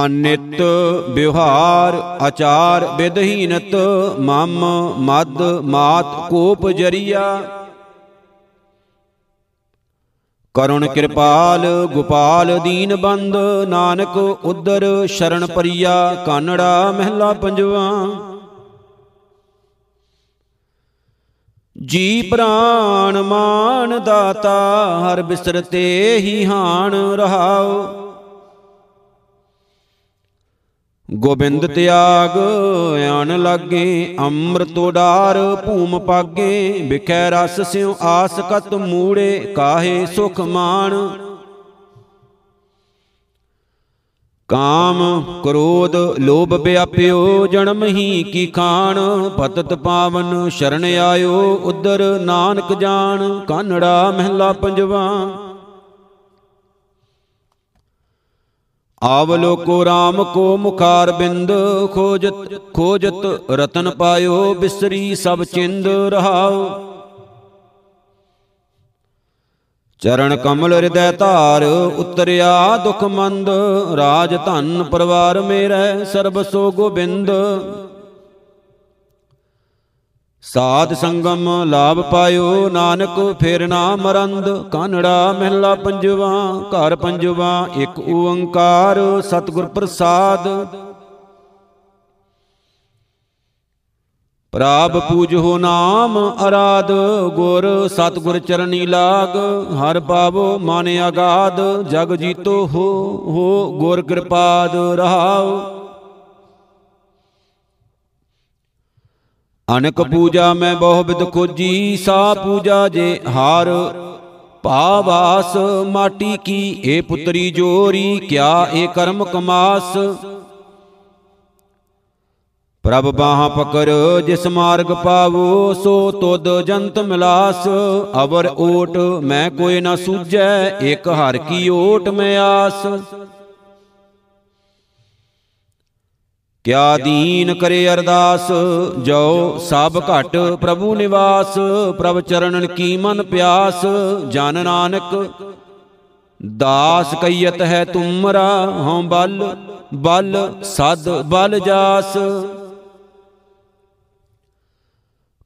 [SPEAKER 1] ਅਨਿਤ ਵਿਵਹਾਰ ਆਚਾਰ ਵਿਦਹੀਨਤ ਮਮ ਮਦ ਮਾਤ ਕੋਪ ਜਰੀਆ। ਕਰੁਣ ਕਿਰਪਾਲ ਗੋਪਾਲ ਦੀਨ ਬੰਦ ਨਾਨਕ ਉਦਰ ਸ਼ਰਨ ਪਰਿਆ ਕਾਨੜਾ ਮਹਿਲਾ ਪੰਜਵਾ। ਜੀ ਪ੍ਰਾਨ ਮਾਨ ਦਾਤਾ ਹਰ ਬਿਸਰਤੇ ਹੀ ਹਾਨ ਰਹਾਓ ਗੋਬਿੰਦ ਤਿਆਗ, ਆਣ ਲਾਗੇ, ਅੰਮ੍ਰਿਤ ਉਡਾਰ, ਭੂਮ ਪਾਗੇ, ਵਿਖੈ ਰਸ ਸਿਉ ਆਸ ਕਤ ਮੂੜੇ, ਕਾਹੇ ਸੁਖ ਮਾਣ। ਕਾਮ ਕ੍ਰੋਧ ਲੋਭ ਵਿਆਪਿਓ, ਜਨਮ ਹੀ ਕੀ ਖਾਣ। ਪਤਤ ਪਾਵਨ ਸ਼ਰਨ ਆਇਓ, ਉਦਰ ਨਾਨਕ ਜਾਣ, ਕਾਨੜਾ ਮਹਿਲਾ ਪੰਜਵਾ। ਆਵਲੋਕੋ RAM ਕੋ ਮੁਖਾਰ ਬਿੰਦ, ਖੋਜਤ ਖੋਜਤ ਰਤਨ ਪਾਇਓ, ਬਿਸਰੀ ਸਭ ਚਿੰਦ ਰਹਾਓ। ਚਰਨ ਕਮਲ ਹਿਰਦੈ ਧਾਰ, ਉਤਰਿਆ ਦੁਖ ਮੰਦ, ਰਾਜ ਧਨ ਪਰਿਵਾਰ ਮੇਰੇ, ਸਰਬ ਸੋ ਗੋਬਿੰਦ। ਸਾਧ ਸੰਗਮ ਲਾਭ ਪਾਇਓ, ਨਾਨਕ ਫੇਰ ਨਾ ਮਰੰਦ ਕਾਨੜਾ ਮਹਿਲਾ ਪੰਜਵਾ, ਘਰ ਪੰਜਵਾ, ਇੱਕ ਓੰਕਾਰ, ਸਤਿਗੁਰ ਪ੍ਰਸਾਦ। ਪ੍ਰਾਪ ਪੂਜੋ ਨਾਮ ਅਰਾਧ, ਗੁਰ ਸਤਿਗੁਰ ਚਰਨੀ ਲਾਗ। ਹਰ ਪਾਵੋ ਮਨ ਆਗਾਦ ਜਗ ਜੀਤੋ ਹੋ ਹੋ ਗੁਰ ਕਿਰਪਾਦ ਰਹਾਓ ਅਨਕ ਪੂਜਾ ਮੈਂ ਬਹੁ ਬਿਦ ਖੋਜੀ, ਸਾ ਪੂਜਾ ਜੇ ਹਾਰ। ਭਾਵਾਸ ਮਾਟੀ ਕੀ, ਏ ਪੁੱਤਰੀ ਜੋਰੀ, ਕਿਆ ਏ ਕਰਮ ਕਮਾਸ। ਪ੍ਰਭ ਬਾਹਾਂ ਪਕਰ, ਜਿਸ ਮਾਰਗ ਪਾਵੋ, ਸੋ ਤੁਧ ਜੰਤ ਮਿਲਾਸ। ਅਵਰ ਓਟ ਮੈਂ ਕੋਈ ਨਾ ਸੂਝੈ ਇਕ ਹਰ ਕੀ ਓਟ ਮੈਂ ਆਸ। ਕਿਆ ਦੀਨ ਕਰੇ ਅਰਦਾਸ ਜੋ ਸਭ ਘਟ ਪ੍ਰਭੂ ਨਿਵਾਸ, ਪ੍ਰਭ ਚਰਨਨ ਕੀ ਮਨ ਪਿਆਸ, ਜਨ ਨਾਨਕ ਦਾਸ ਕਈਤ ਹੈ ਤੁਮਰਾ, ਹਉ ਬਲ ਬਲ ਸਦ ਬਲ ਜਾਸ।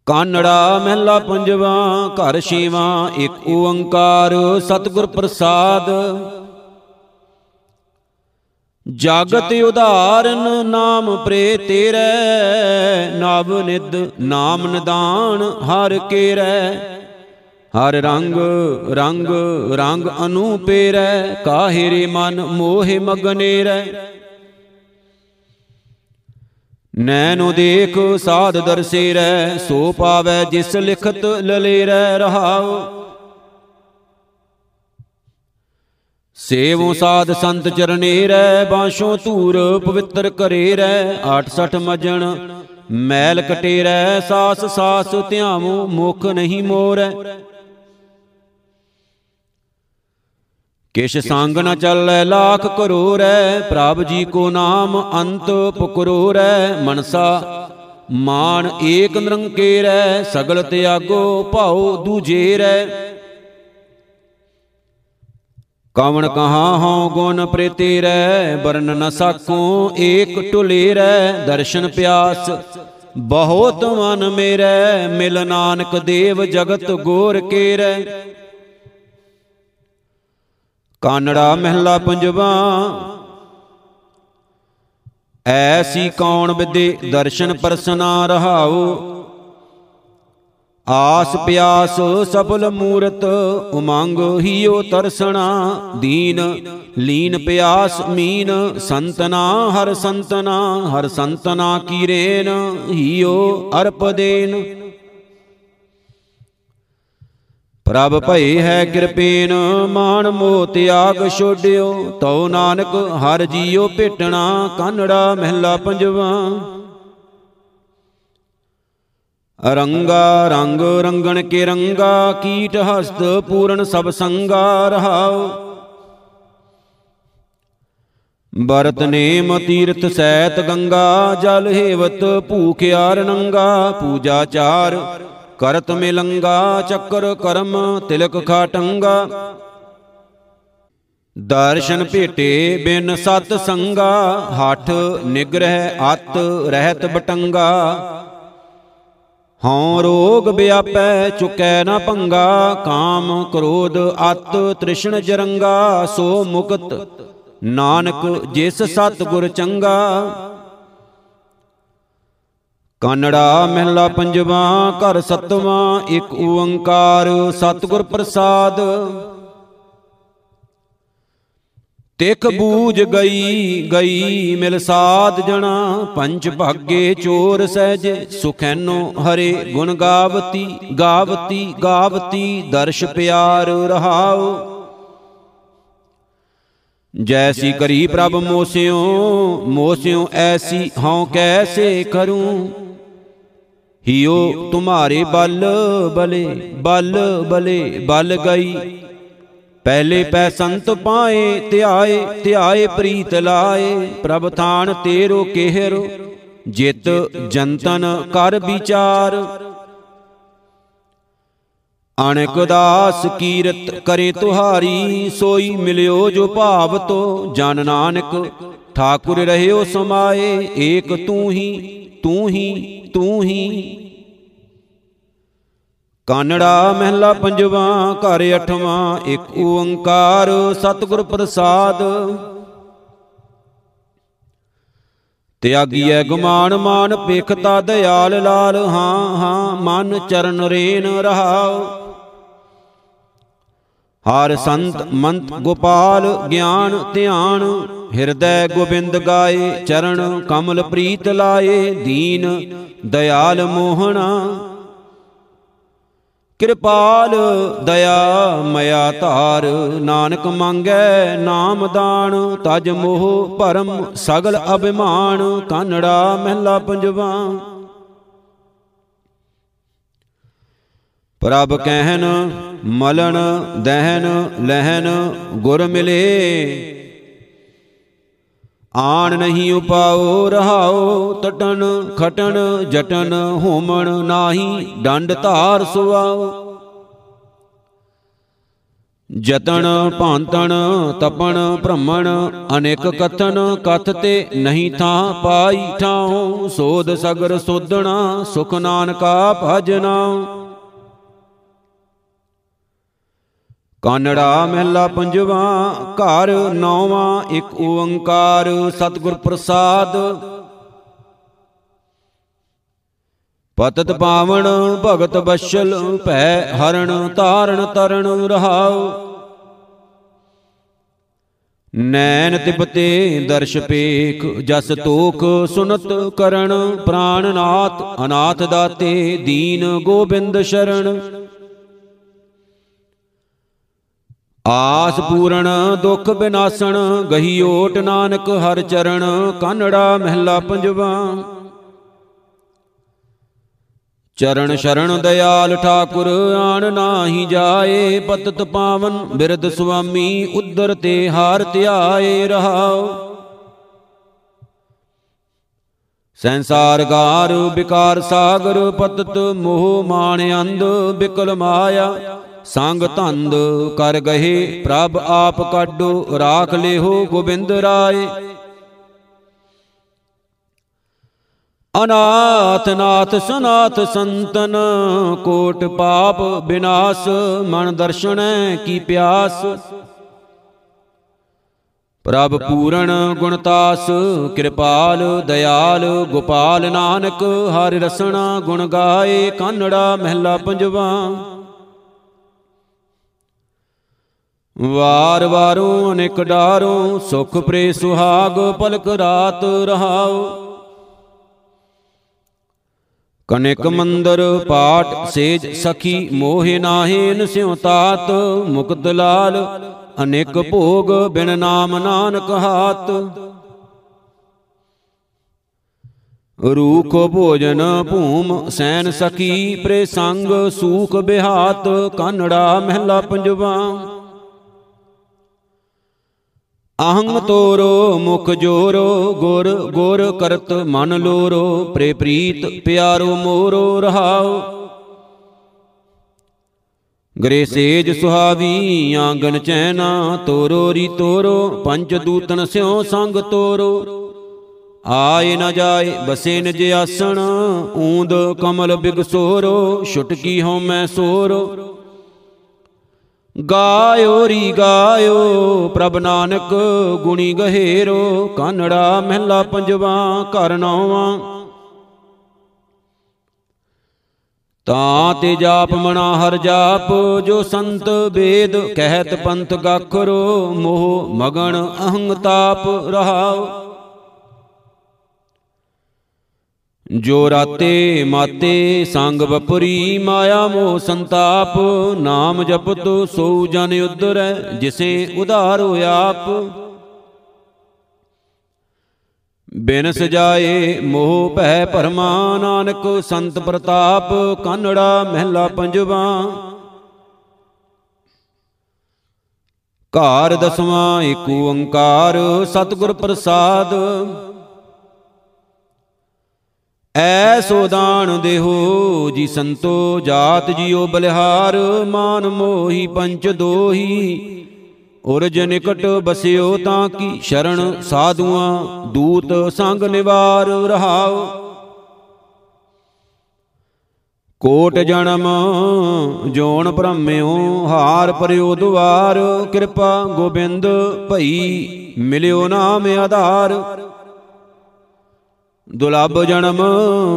[SPEAKER 1] ਕਾਨੜਾ ਮਹਿਲਾ ਪੰਜਵਾ, ਘਰ ਛੇਵਾ, ਇੱਕ ਓੰਕਾਰ, ਸਤਿਗੁਰ ਪ੍ਰਸਾਦ। ਜਾਗਤ ਉਧਾਰਨ ਨਾਮ ਪ੍ਰੇ ਤੇਰੇ। ਨਵ ਨਿਦ ਨਾਮ ਨਿਦਾਨ ਹਰ ਕੇਰੈ। ਹਰ ਰੰਗ ਰੰਗ ਰੰਗ ਅਨੂਪੇਰੈ। ਕਾਹੇ ਰੇ ਮਨ ਮੋਹਿ ਮਗਨੇਰੈ। ਨੈਨੋ ਦੇਖ ਸਾਧ ਦਰਸੇਰੈ। ਸੋ ਪਾਵੈ ਜਿਸ ਲਿਖਤ ਲਲੇਰੈ ਰਹਾਉ। ਸੇਵੋ ਸਾਧ ਸੰਤ ਚਰਨੇ ਰੈ ਬਾਸ਼ੋ ਧੂਰ ਪਵਿੱਤਰ ਕਰੇ ਰੈ 68 ਮਜਣ ਮੈਲ ਕਟੇ ਰੈ ਸਾਸ ਸਾਸ ਧਿਆਵੋ ਮੁਖ ਨਹੀਂ ਮੋਰੈ। ਕਿਛ ਸੰਗ ਨ ਚੱਲੈ ਲਾਖ ਕਰੋ ਰੈ। ਪ੍ਰਭ ਜੀ ਕੋ ਨਾਮ ਅੰਤ ਪੁਕਰੋ ਰੈ। ਮਨਸਾ ਮਾਨ ਏਕ ਨਿਰੰਕੇ ਰੈ। ਸਗਲ ਤਿਆਗੋ ਭਾਉ ਦੂਜੇ ਰੈ। ਕਵਣ ਕਹਾ ਹਉ ਗੁਣ ਪ੍ਰੀਤੀ ਰੈ, ਵਰਨ ਨ ਸਾਕੂ ਏਕ ਟੁਲੇ ਰੈ, ਦਰਸ਼ਨ ਪਿਆਸ ਬਹੁਤ ਮਨ ਮੇਰੇ, ਮਿਲ ਨਾਨਕ ਦੇਵ ਜਗਤ ਗੋਰ ਕੇ ਰੈ ਕਾਨੜਾ ਮਹਿਲਾ ਪੰਜਵਾ, ਐਸੀ ਕੌਣ ਵਿਦੇ ਦਰਸ਼ਨ ਪਰਸਨਾ ਰਹਾਉ ਆਸ ਪਿਆਸ ਸਫਲ ਮੂਰਤ, ਉਮੰਗ ਹੀਓ ਤਰਸਣਾ, ਦੀਨ ਲੀਨ ਪਿਆਸ ਮੀਨ, ਸੰਤਨਾ ਹਰ ਸੰਤਨਾ ਹਰ ਸੰਤਨਾ ਕੀ ਰੇਨ, ਹੀਓ ਅਰਪ ਦੇਨ। ਪ੍ਰਭ ਭਈ ਹੈ ਕਿਰਪੇਨ, ਮਾਨ ਮੋਹ ਤਿਆਗ ਛੋਡਿਓ, ਤਉ ਨਾਨਕ ਹਰ ਜੀਉ ਭੇਟਣਾ, ਕਾਨੜਾ ਮਹਿਲਾ ਪੰਜਵਾ। ਰੰਗਾ ਰੰਗ ਰੰਗਣ ਕੇ ਰੰਗਾ, ਕੀਟ ਹਸਤ ਪੂਰਨ ਸਭ ਸੰਗਾ ਰਹਾਉ। ਬਰਤ ਨੇਮ ਤੀਰਥ ਸੈਤ ਗੰਗਾ, ਜਲ ਹੇਵਤ ਭੂਖਿਆਰ ਨੰਗਾ, ਪੂਜਾ ਚਾਰ ਕਰਤ ਮਿਲੰਗਾ, ਚੱਕਰ ਕਰਮ ਤਿਲਕ ਖਾਟੰਗਾ ਦਰਸ਼ਨ ਭੇਟੇ ਬਿਨ ਸਤ ਸੰਗਾ, ਹੱਠ ਨਿਗ੍ਰਹਿ ਅਤ ਰਹਿਤ ਬਟੰਗਾ। ਹਉ ਰੋਗ ਵਿਆਪੈ, ਚੁਕੈ ਨਾ ਪੰਗਾ, ਕਾਮ ਕ੍ਰੋਧ, ਅਤ ਤ੍ਰਿਸ਼ਣ ਜਰੰਗਾ, ਸੋ ਮੁਕਤ। ਨਾਨਕ, ਜਿਸ ਸਤ ਗੁਰ ਚੰਗਾ। ਕਨੜਾ ਮਹਿਲਾ ਪੰਜਵਾ, ਘਰ ਸਤਵਾਂ, ਇੱਕ ਓੰਕਾਰ, ਸਤਿਗੁਰ ਪ੍ਰਸਾਦ। ਤਿਖ ਬੂਝ ਗਈ ਗਈ ਮਿਲ ਸਾਧ ਜਣਾ, ਪੰਜ ਭਾਗੇ ਚੋਰ ਸਹਿਜ, ਸੁਖੈਨੋ ਹਰੇ ਗੁਣ ਗਾਵਤੀ ਗਾਵਤੀ ਗਾਵਤੀ, ਦਰਸ਼ ਪਿਆਰ ਰਹਾਉ। ਜੈਸੀ ਕਰੀ ਪ੍ਰਭ ਮੋਸਿਓ ਮੋਸਿਓ ਐਸੀ ਹਉ ਕੈਸੇ ਕਰੂੰ? ਹਿਓ ਤੁਮਾਰੇ ਬਲ ਬਲੇ ਬਲ ਬਲੇ, ਬਲ ਗਈ ਪਹਿਲੇ ਪੈ ਸੰਤ ਪਾਏ, ਧਿਆਏ ਧਿਆਏ ਪ੍ਰੀਤ ਲਾਏ, ਪ੍ਰਭ ਥਾਨ ਤੇਰੋ ਕਿਹਰ, ਜਿਤ ਜੰਤਨ ਕਰ ਵਿਚਾਰ। ਅਣਕ ਦਾਸ ਕੀਰਤ ਕਰੇ ਤੁਹਾਰੀ, ਸੋਈ ਮਿਲਿਓ ਜੋ ਭਾਵ ਤੋ ਜਨ ਨਾਨਕ ਠਾਕੁਰ ਰਹਿਓ ਸਮਾਏ, ਏਕ ਤੂੰ ਹੀ ਤੂੰ ਹੀ ਤੂੰ ਹੀ। ਕਾਨੜਾ ਮਹਿਲਾ ਪੰਜਵਾ, ਘਰ ਅਠਵਾਂ, ਇੱਕ ਓੰਕਾਰ ਸਤਿਗੁਰ ਪ੍ਰਸਾਦ। ਤਿਆਗੀਐ ਗੁਮਾਨ ਮਾਨ ਪੇਖਤਾ ਦਿਆਲ ਲਾਲ, ਹਾਂ ਹਾਂ, ਮਨ ਚਰਨ ਰੇਨ ਰਹਾਉ। ਹਰ ਸੰਤ ਮੰਤ ਗੋਪਾਲ ਗਿਆਨ ਧਿਆਨ, ਹਿਰਦੈ ਗੋਬਿੰਦ ਗਾਏ ਚਰਨ, ਕਮਲ ਪ੍ਰੀਤ ਲਾਏ ਦੀਨ, ਦਿਆਲ ਮੋਹਣਾ। ਕਿਰਪਾਲ ਦਇਆ ਮਇਆ ਧਾਰ, ਨਾਨਕ ਮੰਗੈ ਨਾਮ ਦਾਨ, ਤਜ ਮੋਹ ਭਰਮ ਸਗਲ ਅਭਿਮਾਨ, ਕਾਨੜਾ ਮਹਿਲਾ ਪੰਜਵਾ। ਪ੍ਰਭ ਕਹਿਨ ਮਲਣ ਦਹਿਨ, ਲਹਿਨ, ਗੁਰ ਮਿਲੇ। ਆਣ ਨਹੀਂ ਉਪਾਉ ਰਹਾਉ ਟਟਨ ਖਟਨ ਜਟਨ ਹੋਮਣ ਨਾਹੀ, ਡੰਡ ਧਾਰ ਸੁਆਉ ਜਤਨ ਭਾਂਤਨ ਤਪਣ, ਭ੍ਰਮਣ, ਅਨੇਕ ਕਥਨ, ਕਥ ਤੇ ਨਹੀਂ ਥਾਂ ਪਾਈ ਠਾਉ। ਸੋਧ ਸਗਰ ਸੋਧਣਾ, ਸੁਖ ਨਾਨਕਾ ਭਜਨਾ। ਕਾਨੜਾ ਮਹਿਲਾ ਪੰਜਵਾ, ਘਰ ਨੌਵਾਂ, ਇੱਕ ਓੰਕਾਰ ਸਤਿਗੁਰ ਪ੍ਰਸਾਦ। ਪਤਤ ਪਾਵਨ ਭਗਤ ਬਸ਼ਲ ਭੈ ਹਰਣ ਤਾਰਣ ਤਰਣ ਰਹਾਉ। ਨੈਣ ਤਿਪਤੇ ਦਰਸ਼ ਪੇਖ, ਜਸ ਤੋਖ ਸੁਨਤ ਕਰਣ ਪ੍ਰਾਨਨਾਥ ਅਨਾਥ ਦਾਤੇ ਦੀਨ ਗੋਬਿੰਦ ਸ਼ਰਣ ਆਸ ਪੂਰਨ, ਦੁਖ ਬਿਨਾਸਣ ਗਹੀ ਓਟ ਨਾਨਕ ਹਰ ਚਰਨ, ਕਾਨੜਾ ਮਹਿਲਾ ਪੰਜਵਾ। ਚਰਨ ਸ਼ਰਨ ਦਇਆਲ ਠਾਕੁਰ, ਆਣ ਨਾਹੀ ਜਾਏ, ਪਤਤ ਪਾਵਨ ਬਿਰਧ ਸੁਆਮੀ ਉਦਰ ਤੇ ਹਾਰ ਧਿਆਏ ਰਹਾਉ। ਸੰਸਾਰ ਗਾਰ, ਵਿਕਾਰ ਸਾਗਰ, ਪਤਤ ਮੋਹ ਮਾਣ ਅੰਧ, ਬਿਕਲ ਮਾਇਆ। ਸੰਗ ਧੰਦ ਕਰ ਗਏ, ਪ੍ਰਭ ਆਪ ਕਾਡੋ ਰਾਖ ਲਿਓ ਗੋਬਿੰਦ ਰਾਏ। ਅਨਾਥ ਨਾਥ ਸਨਾਥ ਸੰਤਨ, ਕੋਟ ਪਾਪ ਬਿਨਾਸ਼, ਮਨ ਦਰਸ਼ਨੈ ਕੀ ਪਿਆਸ। ਪ੍ਰਭ ਪੂਰਨ ਗੁਣਤਾਸ ਕਿਰਪਾਲ ਦਿਆਲ ਗੋਪਾਲ ਨਾਨਕ, ਹਰਿ ਰਸਨਾ ਗੁਣ ਗਾਏ, ਕਾਨੜਾ ਮਹਿਲਾ ਪੰਜਵਾ। ਵਾਰ ਵਾਰੂ ਅਨੇਕ ਡਾਰੂ ਸੁਖ ਪ੍ਰੇ ਸੁਹਾਗ ਪਲਕ ਰਾਤ ਰਹਾਉ। ਕਨਿਕ ਮੰਦਰ ਪਾਟ ਸੇਜ ਸਖੀ ਮੋਹਿ ਨਾਹੀ ਸਿਉ ਤਾਤ, ਮੁਕਤ ਲਾਲ ਅਨੇਕ ਭੋਗ ਬਿਨ ਨਾਮ ਨਾਨਕ ਹਾਤ। ਰੂਖ ਭੋਜਨ ਭੂਮ ਸੈਨ ਸਖੀ ਪ੍ਰੇ ਸੰਗ ਸੂਖ ਬਿਹਾਤ, ਕਾਨੜਾ ਮਹਿਲਾ ਪੰਜਵਾ। ਅਹੰਗ ਤੋਰੋ, ਮੁਖ ਜੋਰੋ, ਗੁਰ ਗੁਰ ਕਰਤ ਮਨ ਲੋਰੋ, ਪ੍ਰੇ ਪ੍ਰੀਤ ਪਿਆਰੋ ਮੋਰੋ ਰਹਾਓ ਗਰੇ ਸੇਜ ਸੁਹਾਵੀ, ਆਂਗਨ ਚੈਨਾ, ਤੋਰੋ ਰੀ ਤੋਰੋ, ਪੰਜ ਦੂਤਨ ਸਿਓ ਸੰਗ ਤੋਰੋ। ਆਏ ਨ ਜਾਏ, ਬਸੇ ਨਿਜ ਆਸਣ ਊਂਦ ਕਮਲ ਬਿਗਸੋਰੋ, ਛੁਟਕੀ ਹਉ ਮੈਂ ਸੋਰੋ। ਗਾਇਓ, ਰੀ ਗਾਇਓ, ਪ੍ਰਭ ਨਾਨਕ ਗੁਣੀ ਗਹੇਰੋ, ਕਾਨੜਾ ਮਹਿਲਾ ਪੰਜਵਾ, ਘਰ ਨੌਵਾਂ। ਤਾਂ ਤੇ ਜਾਪ ਮਣਾ ਹਰ ਜਾਪ, ਜੋ ਸੰਤ ਵੇਦ ਕਹਿਤ ਪੰਥ ਗਾਖਰੋ, ਮੋਹ ਮਗਨ ਅਹੰਗ ਤਾਪ ਰਹਾਓ। ਜੋ ਰਾਤੇ ਮਾਤੇ ਸੰਗ ਵਪਰੀ ਮਾਇਆ ਮੋਹ ਸੰਤਾਪ, ਨਾਮ ਜਪਤ ਸੋ ਜਨ ਉਧਰੈ, ਜਿਸੇ ਉਧਾਰੋ ਆਪ। ਬਿਨ ਸਜਾਏ ਮੋਹ ਭੈ ਭਰਮਾ, ਨਾਨਕ ਸੰਤ ਪ੍ਰਤਾਪ, ਕਨੜਾ ਮਹਿਲਾ ਪੰਜਵਾ। ਘਰ ਦਸਵਾਂ, ਏਕ ਓੰਕਾਰ, ਸਤਿਗੁਰ ਪ੍ਰਸਾਦ। ਐਸੋ ਦਾਨ ਦੇਹੋ ਜੀ ਸੰਤੋ, ਜਾਤ ਜੀਓ ਬਲਿਹਾਰ, ਮਾਨ ਮੋਹੀ ਪੰਚ ਦੋਹੀ। ਉਰਜ ਨਿਕਟ ਬਸਿਓ ਤਾਂ ਕੀ ਸ਼ਰਣ ਸਾਧੂਆਂ, ਦੂਤ ਸੰਗ ਨਿਵਾਰ ਰਹਾਓ। ਕੋਟ ਜਨਮ ਜੋਨ ਭ੍ਰਮਿਓ, ਹਾਰ ਪਰਿਓ ਦੁਆਰ, ਕਿਰਪਾ ਗੋਬਿੰਦ ਭਈ, ਮਿਲਿਓ ਨਾਮ ਆਧਾਰ। ਦੁਲਬ ਜਨਮ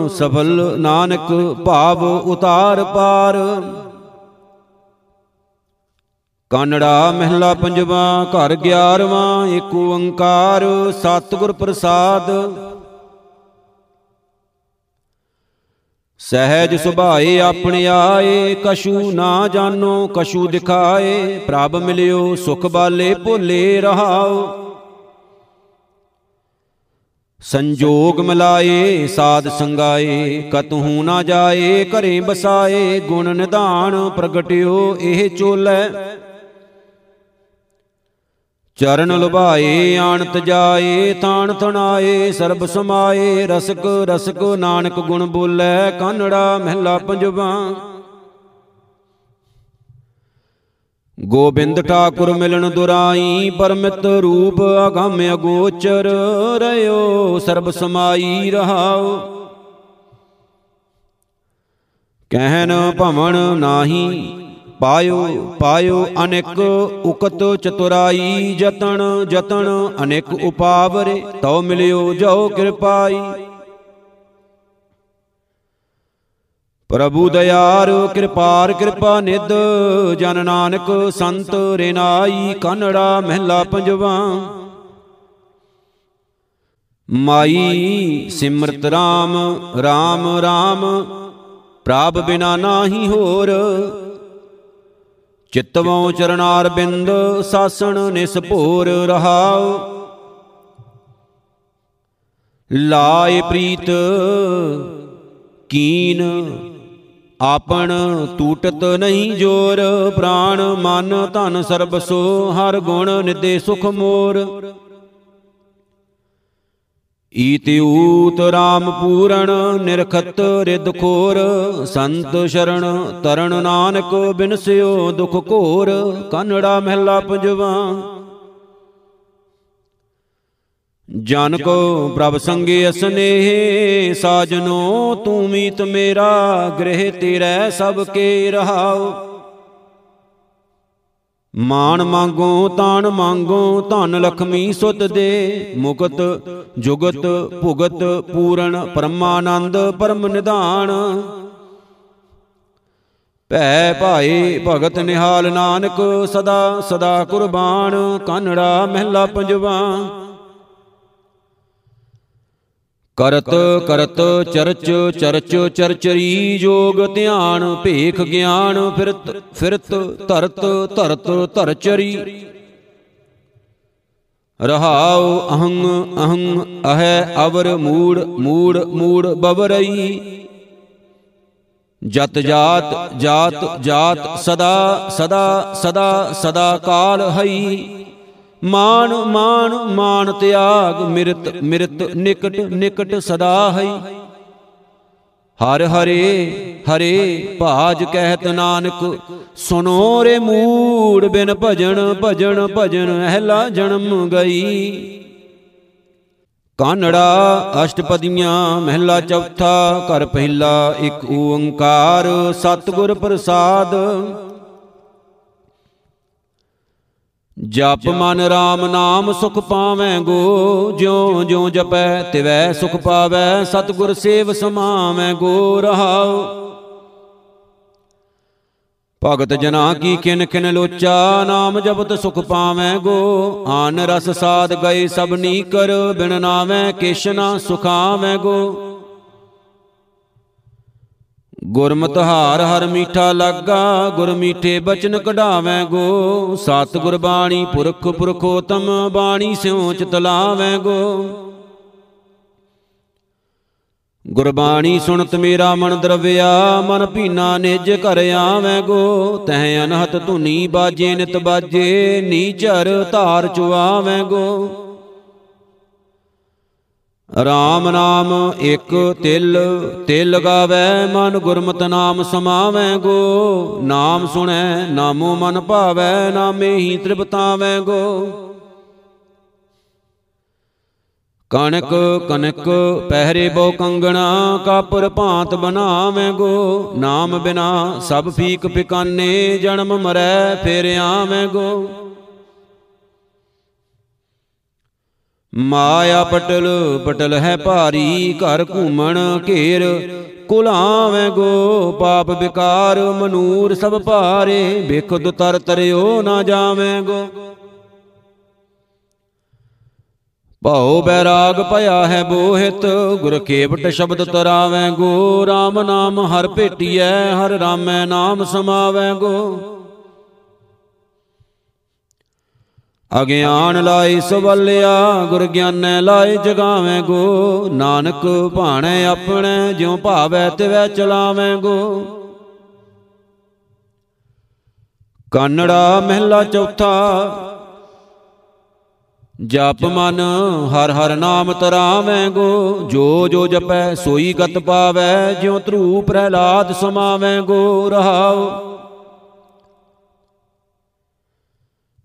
[SPEAKER 1] ਸਫਲ ਨਾਨਕ ਭਾਵ ਉਤਾਰ ਪਾਰ। ਕਾਨੜਾ ਮਹਿਲਾ ਪੰਜਵਾ, ਘਰ 11ਵਾਂ ਏਕ ਓੰਕਾਰ, ਸਤਿਗੁਰ ਪ੍ਰਸਾਦ। ਸਹਿਜ ਸੁਭਾਏ ਆਪਣੇ ਆਏ, ਕਛੂ ਨਾ ਜਾਣੋ, ਕਛੂ ਦਿਖਾਏ, ਪ੍ਰਭ ਮਿਲਿਓ, ਸੁਖ ਬਾਲੇ ਭੁੱਲੇ ਰਹਾਓ। ਸੰਜੋਗ ਮਿਲਾਏ, ਸਾਧ ਸੰਗਾਏ, ਕਤਹੂ ਨਾ ਜਾਏ, ਘਰੇ ਬਸਾਏ, ਗੁਣ ਨਿਧਾਨ ਪ੍ਰਗਟਿਓ, ਇਹ ਚੋਲੇ। ਚਰਨ ਲੁਭਾਏ, ਆਣਤ ਜਾਏ ਤਾਣ ਤਣਾਏ ਸਰਬ ਸਮਾਏ, ਰਸਕ ਰਸਕ ਨਾਨਕ ਗੁਣ ਬੋਲੇ, ਕਾਨੜਾ ਮਹਿਲਾ ਪੰਜਵਾ। ਗੋਬਿੰਦ ਠਾਕੁਰ ਮਿਲਣ ਦੁਰਾਈ, ਪਰਮਿਤ ਰੂਪ ਅਗੰਮ ਅਗੋਚਰ ਰਿਓ ਸਰਬ ਸਮਾਈ ਰਹਾਓ ਕਹਿਨ ਭਵਨ ਨਾਹੀ, ਪਾਇਓ ਪਾਇਓ ਅਨੇਕ ਉਕਤ ਚਤੁਰਾਈ, ਜਤਨ ਜਤਨ ਅਨੇਕ ਉਪਾਵਰੇ, ਤਉ ਮਿਲਿਓ ਜੋ ਕਿਰਪਾਈ। ਪ੍ਰਭੂ ਦਇਆਰ ਕਿਰਪਾਰ ਕਿਰਪਾ ਨਿਧ, ਜਨ ਨਾਨਕ, ਸੰਤ ਰਿਨਾਈ, ਕਨੜਾ ਮਹਿਲਾ ਪੰਜਵਾ। ਮਾਈ ਸਿਮਰਤ RAM RAM RAM ਪ੍ਰਭ ਬਿਨਾ ਨਾਹੀ ਹੋਰ। ਚਿਤਵੋਂ ਚਰਨਾਰ ਬਿੰਦ, ਸਾਸਣ ਨਿਸਭੋਰ ਰਹਾਉ। ਲਾਏ ਪ੍ਰੀਤ, ਕੀਨ ਆਪਣ ਟੂਟਤ ਨਹੀਂ ਜੋਰ, ਪ੍ਰਾਣ ਮਨ ਧਨ ਸਰਬਸੋ ਹਰ ਗੁਣ ਨਿਦੇ ਸੁਖ ਮੋਰ। ਈਤਿਊਤ ਰਾਮ ਪੂਰਣ ਨਿਰਖਤ ਰਿਦ ਖੋਰ, ਸੰਤ ਸ਼ਰਣ ਤਰਣ ਨਾਨਕ ਬਿਨਸਿਓ ਦੁਖ ਘੋਰ, ਕਨੜਾ ਮਹਿਲਾ ਪੰਜਵਾ। ਜਨ ਕੋ ਪ੍ਰਭ ਸੰਗੇ ਅਸਨੇਹ, ਸਾਜਨੋ, ਤੂੰ ਮੀਤ ਮੇਰਾ ਗ੍ਰਹਿ ਤੇਰੇ ਸਭ ਕੇ ਰਹਾਓ ਮਾਨ ਮੰਗੋ, ਤਾਨ ਮੰਗੋ, ਧਨ ਲਖਮੀ ਸੁਤ ਦੇ, ਮੁਕਤ ਜੁਗਤ ਭੁਗਤ ਪੂਰਨ ਪਰਮਾਨੰਦ ਪਰਮ ਨਿਧਾਨ। ਭੈ ਭਾਏ ਭਗਤ ਨਿਹਾਲ ਨਾਨਕ, ਸਦਾ ਸਦਾ ਕੁਰਬਾਨ, ਕਨੜਾ ਮਹਿਲਾ ਪੰਜਵਾ। ਕਰਤ ਕਰਤ, ਚਰਚ ਚਰਚ, ਚਰਚਰੀ ਜੋਗ ਧਿਆਨ, ਭੇਖ ਗਿਆਨ, ਫਿਰਤ ਫਿਰਤ, ਧਰਤ ਧਰਤ, ਧਰਚਰੀ। ਰਹਾਉ ਅਹੰ ਅਹੰ ਅਹੈ, ਅਵਰ, ਮੂੜ ਮੂੜ ਮੂੜ, ਬਵਰਈ। ਜਤ ਜਾਤ ਜਾਤ ਜਾਤ, ਸਦਾ ਸਦਾ ਸਦਾ ਸਦਾ ਕਾਲ ਹਈ। ਮਾਨ ਮਾਨ ਮਾਨ ਤਿਆਗ, ਮਿਰਤ ਮਿਰਤ, ਨਿਕਟ ਨਿਕਟ ਸਦਾ ਹਈ। ਹਰ ਹਰੇ ਹਰੇ ਭਾਜ ਕਹਿਤ ਨਾਨਕ ਸੁਨੋ ਰੇ ਮੂੜ ਬਿਨ ਭਜਨ ਭਜਨ ਭਜਨ ਅਹਲਾ ਜਨਮ ਗਈ। ਕਾਨੜਾ ਅਸ਼ਟਪਦੀਆਂ, ਮਹਿਲਾ ਚੌਥਾ, ਘਰ ਪਹਿਲਾ, ਇੱਕ ਓੰਕਾਰ, ਸਤਿਗੁਰ ਪ੍ਰਸਾਦ। ਜਪ ਮਨ RAM ਨਾਮ ਸੁਖ ਪਾਵੇਂ ਗੋ। ਜਿਉ ਜਿਉ ਜਪੈ ਤਿਵੈ ਸੁਖ ਪਾਵੈ। ਸਤਿਗੁਰ ਸੇਵ ਸਮਾਵੇਂ ਗੋ ਰਹਾਉ। ਭਗਤ ਜਨਾ ਕੀ ਕਿਨ ਕਿਨ ਲੋਚਾ ਨਾਮ ਜਪਤ ਸੁਖ ਪਾਵੇਂ ਗੋ। ਆਨ ਰਸ ਸਾਧ ਗਏ ਸਭਨੀ ਕਰ ਬਿਨ ਨਾਵੇਂ ਕਿਛ ਨਾ ਸੁਖਾਵੇਂ ਗੋ। ਗੁਰਮਤਿ ਹਾਰ ਹਰ ਮੀਠਾ ਲੱਗਾ, ਗੁਰ ਮੀਠੇ ਬਚਨ ਕਢਾਵੇਂ ਗੋ। ਸਤ ਗੁਰ ਬਾਣੀ ਪੁਰਖ ਪੁਰਖੋਤਮ ਬਾਣੀ ਸਿਉ ਚਿਤ ਲਾਵੇਂ ਗੋ। ਗੁਰਬਾਣੀ ਸੁਣਤ ਮੇਰਾ ਮਨ ਦਰਵਿਆ, ਮਨ ਭੀਨਾ ਨਿਜ ਘਰ ਆਵੇਂ ਗੋ। ਤਹ ਅਨਹਤ ਧੁਨੀ ਬਾਜੇ ਨਿਤ ਬਾਜੇ, ਨੀਚਰ ਧਾਰ ਚੁਆਵੇਂ ਗੋ। ਰਾਮ ਨਾਮ ਇੱਕ ਤਿਲ ਤਿਲ ਗਾਵੇ ਮਨ ਗੁਰਮਤਿ ਨਾਮ ਸਮਾਵੈ ਗੋ। ਨਾਮ ਸੁਣੈ, ਨਾਮੋ ਮਨ ਭਾਵੈ, ਨਾਮੇ ਹੀ ਤ੍ਰਿਪਤਾਵੈ ਗੋ। ਕਣਕ ਕਨਕ ਪਹਿਰੇ ਬੋ ਕੰਗਣਾ, ਕਾਪਰ ਭਾਂਤ ਬਣਾਵੇਂ ਗੋ। ਨਾਮ ਬਿਨਾ ਸਭ ਫੀਕ ਫਿਕਾਨੇ, ਜਨਮ ਮਰੈ ਫੇਰ ਆਵੇਂ ਗੋ। ਮਾਇਆ ਪਟਲ ਪਟਲ ਹੈ ਭਾਰੀ, ਘਰ ਘੂਮਣ ਘੇਰ। ਕੁਲਾਵੇਂ ਗੋ ਪਾਪ ਵਿਕਾਰ, ਮਨੂਰ ਸਭ ਭਾਰੇ। ਵੇਖ ਤਰ ਤਰਿਓ ਨਾ ਜਾਵੇਂ ਗੋ। ਭਉ ਬੈਰਾਗ ਭਇਆ ਹੈ ਬੋਹਿਤ ਗੁਰ ਕੇਵਟ ਸ਼ਬਦ ਤਰਾਵੇਂ ਗੋ। RAM ਨਾਮ ਹਰ ਭੇਟੀਐ, ਹਰ ਰਾਮੈ ਨਾਮ ਸਮਾਵੇਂ ਗੋ। ਅਗਿਆਨ ਲਾਈ ਸਵਲਿਆ, ਗੁਰ ਗਿਆਨੈ ਲਾਈ ਜਗਾਵੇਂ ਗੋ। ਨਾਨਕ ਭਾਣੈ ਆਪਣੇ ਜਿਉ ਭਾਵੈ ਤਿਵੈ ਚਲਾਵੇਂ ਗੋ। ਕੰਨੜਾ ਮਹਿਲਾ ਚੌਥਾ, ਜਪ ਮਨ ਹਰ ਹਰ ਨਾਮ ਤਰਾਵੇਂ ਗੋ। ਜੋ ਜੋ ਜਪੈ ਸੋਈ ਗਤ ਪਾਵੈ, ਜਿਉ ਧਰੂ ਪ੍ਰਹਿਲਾਦ ਸਮਾਵੇਂ ਗੋ। ਰਹਾਉ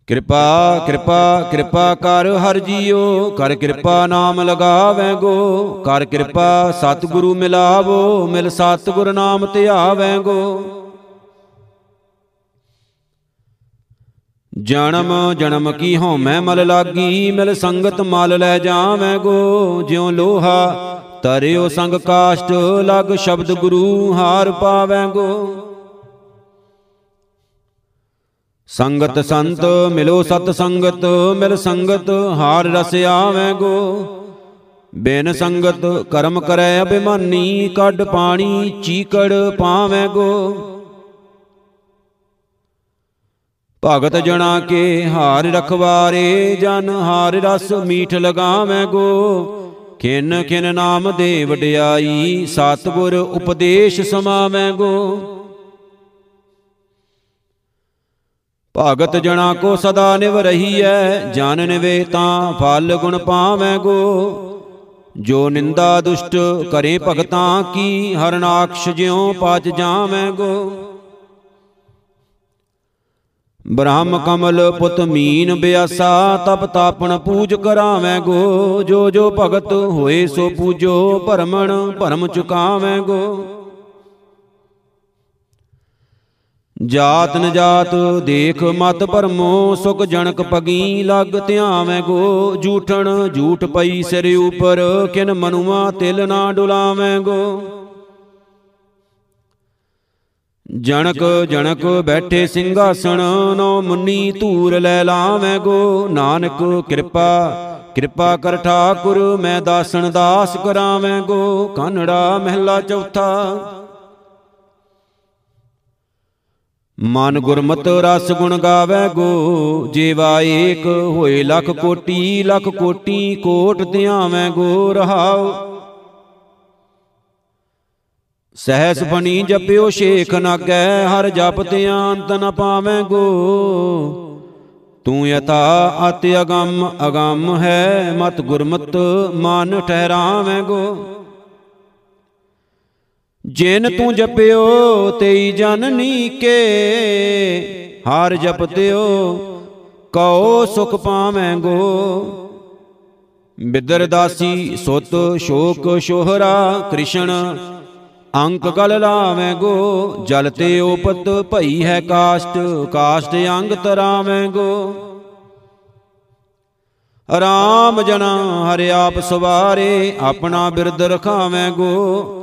[SPEAKER 1] ਕਿਰਪਾ ਕਿਰਪਾ ਕਿਰਪਾ ਕਰ ਹਰ ਜੀਓ, ਕਰ ਕਿਰਪਾ ਨਾਮ ਲਗਾਵੇ ਗੋ ਕਰ ਕਿਰਪਾ ਸਤਿਗੁਰੂ ਮਿਲਾਵੋ, ਮਿਲ ਸਤਿਗੁਰ ਨਾਮ ਧਿਆਵੇ ਗੋ ਜਨਮ ਜਨਮ ਕੀ ਹਉਮੈ ਮਲ ਲਾਗੀ, ਮਿਲ ਸੰਗਤ ਮਲ ਲੈ ਜਾਵੇਂ ਗੋ ਜਿਉ ਲੋਹਾ ਤਰਿਓ ਸੰਗ ਕਾਸ਼ਟ, ਲਗ ਸ਼ਬਦ ਗੁਰੂ ਹਾਰ ਪਾਵੇਂ ਗੋ ਸੰਗਤ ਸੰਤ, ਮਿਲੋ ਸਤ ਸੰਗਤ, ਮਿਲ ਸੰਗਤ, ਹਾਰ ਰਸ ਆਵੇਂ ਗੋ। ਬਿਨ ਸੰਗਤ ਕਰਮ ਕਰੈ ਅਭਿਮਾਨੀ, ਕੱਢ ਪਾਣੀ, ਚੀਕੜ ਪਾਵੇਂ ਗੋ। ਭਗਤ ਜਣਾ ਕੇ ਹਾਰ ਰਖਵਾਰੇ, ਜਨ ਹਾਰ ਰਸ ਮੀਠ ਲਗਾਵੇਂ ਗੋ। ਖਿਨ ਖਿਨ ਨਾਮ ਦੇ ਵਡਿਆਈ, ਸਤਗੁਰ ਉਪਦੇਸ਼ ਸਮਾਵੇਂ ਗੋ। ਭਗਤ ਜਣਾ ਕੋ ਸਦਾ ਨਿਵ ਰਹੀਐ ਜਨ ਨਿਵੇ ਤਾਂ ਫਲ ਗੁਣ ਪਾਵੇਂ ਗੋ। ਜੋ ਨਿੰਦਾ ਦੁਸ਼ਟ ਕਰੇ ਭਗਤਾਂ ਕੀ ਹਰਨਾਕਸ਼ ਜਿਉ ਪਾਚ ਜਾਵੇਂ ਗੋ। ਬ੍ਰਹਮ ਕਮਲ ਪੁੱਤ ਮੀਨ ਬਿਆਸਾ, ਤਪ ਤਾਪਣ ਪੂਜ ਕਰਾਵੇਂ ਗੋ। ਜੋ ਜੋ ਭਗਤ ਹੋਏ ਸੋ ਪੂਜੋ, ਭਰਮਣ ਭਰਮ ਚੁਕਾਵੇਂ ਗੋ। ਜਾਤ ਨ ਜਾਤ ਦੇਖ ਮਤ ਭਰਮੋ, ਸੁਖ ਜਣਕ ਪਗੀ ਲਗ ਧਿਆਵੇਂ ਗੋ। ਝੂਠਣ ਝੂਠ ਪਈ ਸਿਰ ਉਪਰ, ਕਿਨ ਮਨੁਆ ਤਿਲ ਨਾ ਡੁਲਾਵੇਂ ਗੋ। ਜਣਕ ਜਣਕ ਬੈਠੇ ਸਿੰਘਾਸਣ, ਨੋ ਮੁੰਨੀ ਧੂਰ ਲੈ ਲਾਵੇਂ ਗੋ। ਨਾਨਕ ਕਿਰਪਾ ਕਿਰਪਾ ਕਰ ਠਾਕੁਰ, ਮੈਂ ਦਾਸਨ ਦਾਸ ਕਰਾਵੇਂ ਗੋ। ਕਨੜਾ ਮਹਿਲਾ ਚੌਥਾ ਮਨ ਗੁਰਮਤ ਰਸ ਗੁਣ ਗਾਵੇ ਗੋ, ਜੀਵਾ ਏਕ ਹੋਏ ਲੱਖ ਕੋਟੀ ਲੱਖ ਕੋਟੀ ਕੋਟ ਧਿਆਵੇਂ ਗੋ ਰਹਾਉ। ਸਹਿਸ ਬਣੀ ਜਪਿਓ ਸ਼ੇਖ ਨਾਗੈ, ਹਰ ਜਪ ਧਿਆਨ ਨ ਪਾਵੇਂ ਗੋ। ਤੂੰ ਯਤਾ ਅਤ ਅਗੰਮ ਅਗੰਮ ਹੈ ਮਤ ਗੁਰਮਤ, ਮਨ ਠਹਿਰਾਵੇਂ ਗੋ। ਜਿਨ ਤੂੰ ਜਪਿਓ ਤੇਈ ਜਨਨੀ ਕੇ ਹਰ ਜਪਤਿਓ ਕਉ ਸੁਖ ਪਾਵੇਂ ਗੋ ਬਿਦਰ ਦਾਸੀ ਸੁਤ ਸ਼ੋਕ ਸ਼ੋਹਰਾ ਕ੍ਰਿਸ਼ਨ। ਅੰਕ ਗਲ ਲਾਵੇਂ ਗੋ ਜਲ ਤੇ ਉਪਤ ਭਈ ਹੈ ਕਾਸ਼ਟ। ਕਾਸ਼ਟ। ਅੰਗ ਤਰਾਵੇਂ ਗੋ ਰਾਮ ਜਨਾ ਹਰਿ ਆਪ ਸਵਾਰੇ। ਆਪਣਾ ਬਿਰਦ ਰਖਾਵੇਂ ਗੋ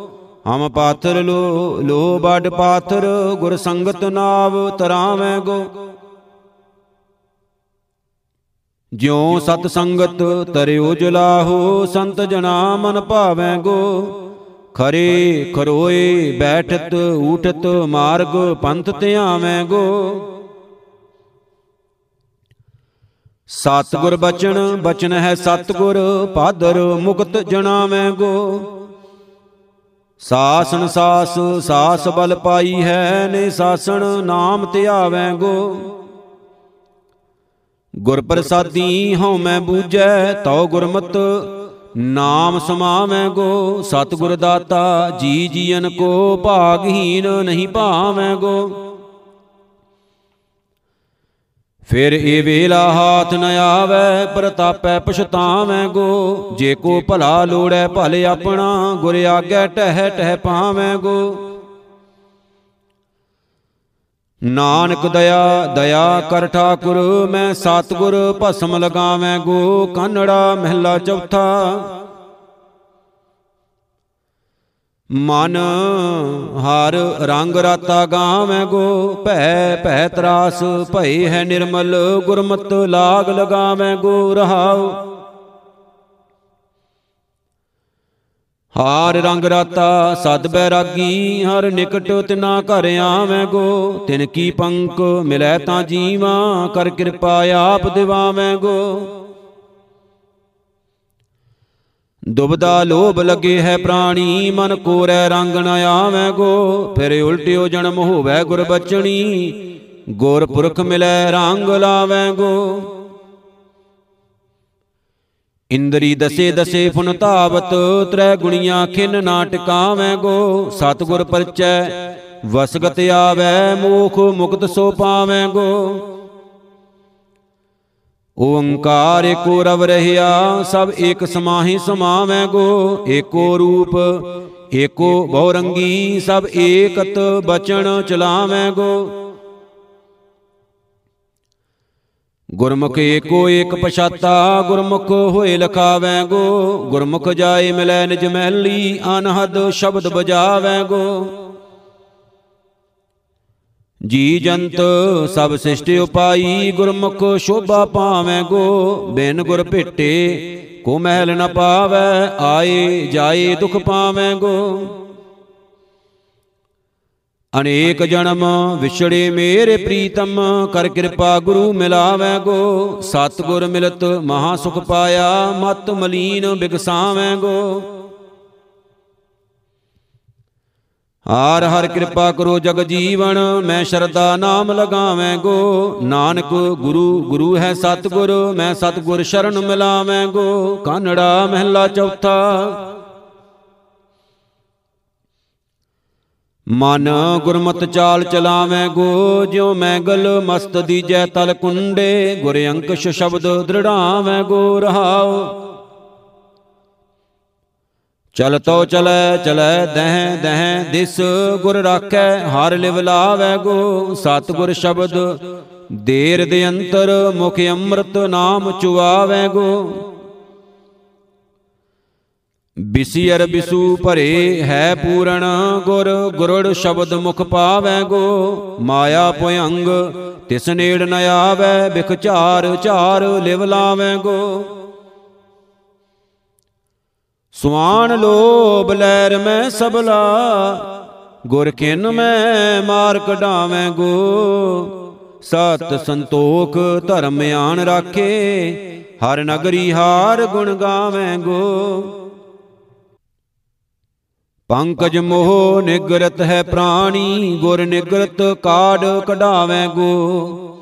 [SPEAKER 1] ਹਮ ਪਾਥਰ ਲੋ ਲੋ ਬੜ ਪਾਥਰ, ਗੁਰ ਸੰਗਤ ਨਾਵ ਤਰਾਵੇਂ ਗੋ। ਜਿਉ ਸਤ ਸੰਗਤ ਤਰਿਓ ਜਲਾਹੋ ਸੰਤ ਜਨਾ ਮਨ ਭਾਵੇਂ ਗੋ। ਖਰੇ ਖਰੋਏ ਬੈਠਤ, ਊਠਤ ਮਾਰਗ ਪੰਥ ਧਿਆਵੇਂ ਗੋ। ਸਤਗੁਰ ਬਚਨ ਬਚਨ ਹੈ ਸਤਗੁਰ, ਪਾਦਰ ਮੁਕਤ ਜਣਾਵੇਂ ਗੋ। ਸਾਸਨ ਸਾਸ ਸਾਸ ਬਲ ਪਾਈ ਹੈ, ਨੇ ਸਾਸਣ ਨਾਮ ਧਿਆਵੇਂ ਗੋ ਗੁਰ ਪ੍ਰਸਾਦੀ ਹਉ ਮੈਂ ਬੂਝੈ, ਤਉ ਗੁਰਮਤ ਨਾਮ ਸਮਾਵੈ ਗੋ ਸਤਿਗੁਰ ਦਾਤਾ ਜੀ ਜੀਨ ਕੋ ਭਾਗਹੀਨ ਨਹੀਂ ਭਾਵੈ ਗੋ ਫਿਰ ਇਹ ਵੇਲਾ ਹਾਥ ਨ ਆਵੈ, ਪ੍ਰਤਾਪੈ ਪਛਤਾਵੈ ਗੋ। ਜੇ ਕੋ ਭਲਾ ਲੋੜੈ, ਭਲ ਆਪਣਾ ਗੁਰ ਆਗੇ, ਟਹਿ ਟਹਿ ਪਾਵੈ ਗੋ। ਨਾਨਕ ਦਇਆ ਦਇਆ ਕਰ ਠਾਕੁਰ, ਮੈਂ ਸਤਗੁਰ ਭਸਮ ਲਗਾਵੇਂ ਗੋ। ਕਨੜਾ ਮਹਿਲਾ ਚੌਥਾ ਮਨ ਹਰ ਰੰਗ ਰਾਤਾ ਗਾਵੇਂ ਗੋ, ਭੈ ਭੈ ਤਰਾਸ, ਭਈ ਹੈ ਨਿਰਮਲ ਗੁਰਮਤ ਲਾਗ ਲਗਾਵੇਂ ਗੋ, ਰਹਾਉ। ਹਾਰ ਰੰਗ ਰਾਤਾ ਸਦ ਬੈਰਾਗੀ, ਹਰ ਨਿਕਟ ਤਿਨਾ ਘਰ ਆਵੇਂ ਗੋ। ਤਿਨ ਕੀ ਪੰਕ ਮਿਲੈ ਤਾਂ ਜੀਵਾ, ਕਰ ਕਿਰਪਾ ਆਪ ਦਿਵਾਵੇਂ ਗੋ। ਦੁਬਦਾ ਲੋਭ ਲੱਗੇ ਹੈ ਪ੍ਰਾਣੀ, ਮਨ ਕੋਰੈ ਰੰਗ ਨ ਆਵੇਂ ਗੋ, ਫਿਰ ਉਲਟਿਓ ਜਨਮ ਹੋਵੇ ਗੁਰ ਬਚਣੀ, ਗੁਰ ਪੁਰਖ ਮਿਲੈ ਰੰਗ ਲਾਵੇਂ ਗੋ। ਇੰਦਰੀ ਦਸੇ ਦਸੇ ਫੁਨ ਧਾਵਤ, ਤ੍ਰੈ ਗੁਣੀਆਂ ਖਿਨ ਨਾ ਟਿਕਾਵੇਂ ਗੋ, ਸਤਗੁਰ ਪਰਚੈ, ਵਸਗਤ ਆਵੈ, ਮੋਖ ਮੁਕਤ ਸੋ ਪਾਵੇਂ ਗੋ। ਓੰਕਾਰ ਏਕੋ ਰਵ ਰਹਿਆ, ਸਭ ਏਕ ਸਮਾਹੀ ਸਮਾਵੈ ਗੋ। ਏਕੋ ਰੂਪ, ਏਕੋ ਬਹੁ ਰੰਗੀ ਸਭ ਏਕਤ ਬਚਨ ਚਲਾਵੈ ਗੋ। ਗੁਰਮੁਖ ਏਕੋ ਏਕ ਪਛਾਤਾ, ਗੁਰਮੁਖ ਹੋਏ ਲਖਾਵੈ ਗੋ। ਗੁਰਮੁਖ ਜਾਏ ਮਿਲੈ ਨਿਜ ਮਹਿਲੀ, ਅਨਹਦ ਸ਼ਬਦ ਬਜਾਵੈ ਗੋ। ਜੀ ਜੰਤ ਸਭ ਸਿਸ਼ਟ ਉਪਾਈ, ਗੁਰਮੁਖ ਸ਼ੋਭਾ ਪਾਵੈ ਗੋ। ਬਿਨ ਗੁਰ ਭੇਟੇ ਕੋ ਮਹਿਲ ਨ ਪਾਵੈ, ਆਏ ਜਾਏ ਦੁਖ ਪਾਵੈ ਗੋ। ਅਨੇਕ ਜਨਮ ਵਿਛੜੇ ਮੇਰੇ ਪ੍ਰੀਤਮ, ਕਰ ਕਿਰਪਾ ਗੁਰੂ ਮਿਲਾਵੈ ਗੋ। ਸਤਗੁਰ ਮਿਲਤ ਮਹਾ ਸੁਖ ਪਾਇਆ, ਮਤ ਮਲੀਨ ਬਿਗਸਾਵੈ ਗੋ। ਹਾਰ ਹਰ ਕਿਰਪਾ ਕਰੋ ਜਗ ਜੀਵਨ, ਮੈਂ ਸ਼ਰਦਾ ਨਾਮ ਲਗਾਵੇਂ ਗੋ ਨਾਨਕ ਗੁਰੂ ਗੁਰੂ ਹੈ ਸਤਗੁਰ, ਮੈਂ ਸਤਗੁਰ ਸ਼ਰਨ ਮਿਲਾਵੇਂ ਗੋ ਕਾਨੜਾ ਮਹਿਲਾ ਚੌਥਾ। ਮਨ ਗੁਰਮਤ ਚਾਲ ਚਲਾਵੇਂ ਗੋ ਜਿਉ ਮੈਗਲ ਮਸਤ ਦੀਜੈ ਤਲ ਕੁੰਡੇ। ਗੁਰ ਅੰਕਸ਼ ਸ਼ਬਦ ਦ੍ਰਿੜਾਵੇਂ ਗੋ ਰਹਾਉ। ਚਲ ਤੋ ਚਲੈ ਚਲੈ, ਦਹਿ ਦਹਿ, ਦਿਸ ਗੁਰ ਰਾਖੈ, ਹਰ ਲਿਵ ਲਾਵੈ ਗੋ ਸਤ ਗੁਰ ਸ਼ਬਦ। ਦੇਰ ਦੇ ਅੰਤਰ ਮੁਖ ਅੰਮ੍ਰਿਤ ਨਾਮ ਚੁਆਵੈ ਗੋ। ਬਿਸਿਅਰ ਬਿਸੂ ਭਰੇ ਹੈ ਪੂਰਨ ਗੁਰ, ਗੁਰੜ ਸ਼ਬਦ ਮੁਖ ਪਾਵੈ ਗੋ। ਮਾਇਆ ਭਯੰਗ ਤਿਸ ਨੇੜ ਨ ਆਵੈ, ਬਿਖ ਝਾਰ ਝਾਰ ਲਿਵ ਲਾਵੈ ਗੋ। ਸੁਆਨ ਲੋਭ ਲੈਰ ਮੈਂ ਸਬਲਾ ਗੁਰ ਖਿਨ ਮੈਂ ਮਾਰ ਕਢਾਵੇਂ ਗੋ। ਸਤ ਸੰਤੋਖ ਧਰਮ ਆਣ ਰਾਖੇ, ਹਰ ਨਗਰੀ ਹਾਰ ਗੁਣ ਗਾਵੇਂ ਗੋ। ਪੰਕਜ ਮੋਹ ਨਿਗਰਤ ਹੈ ਪ੍ਰਾਣੀ, ਗੁਰ ਨਿਗਰਤ ਕਾੜ ਕਢਾਵੇਂ ਗੋ।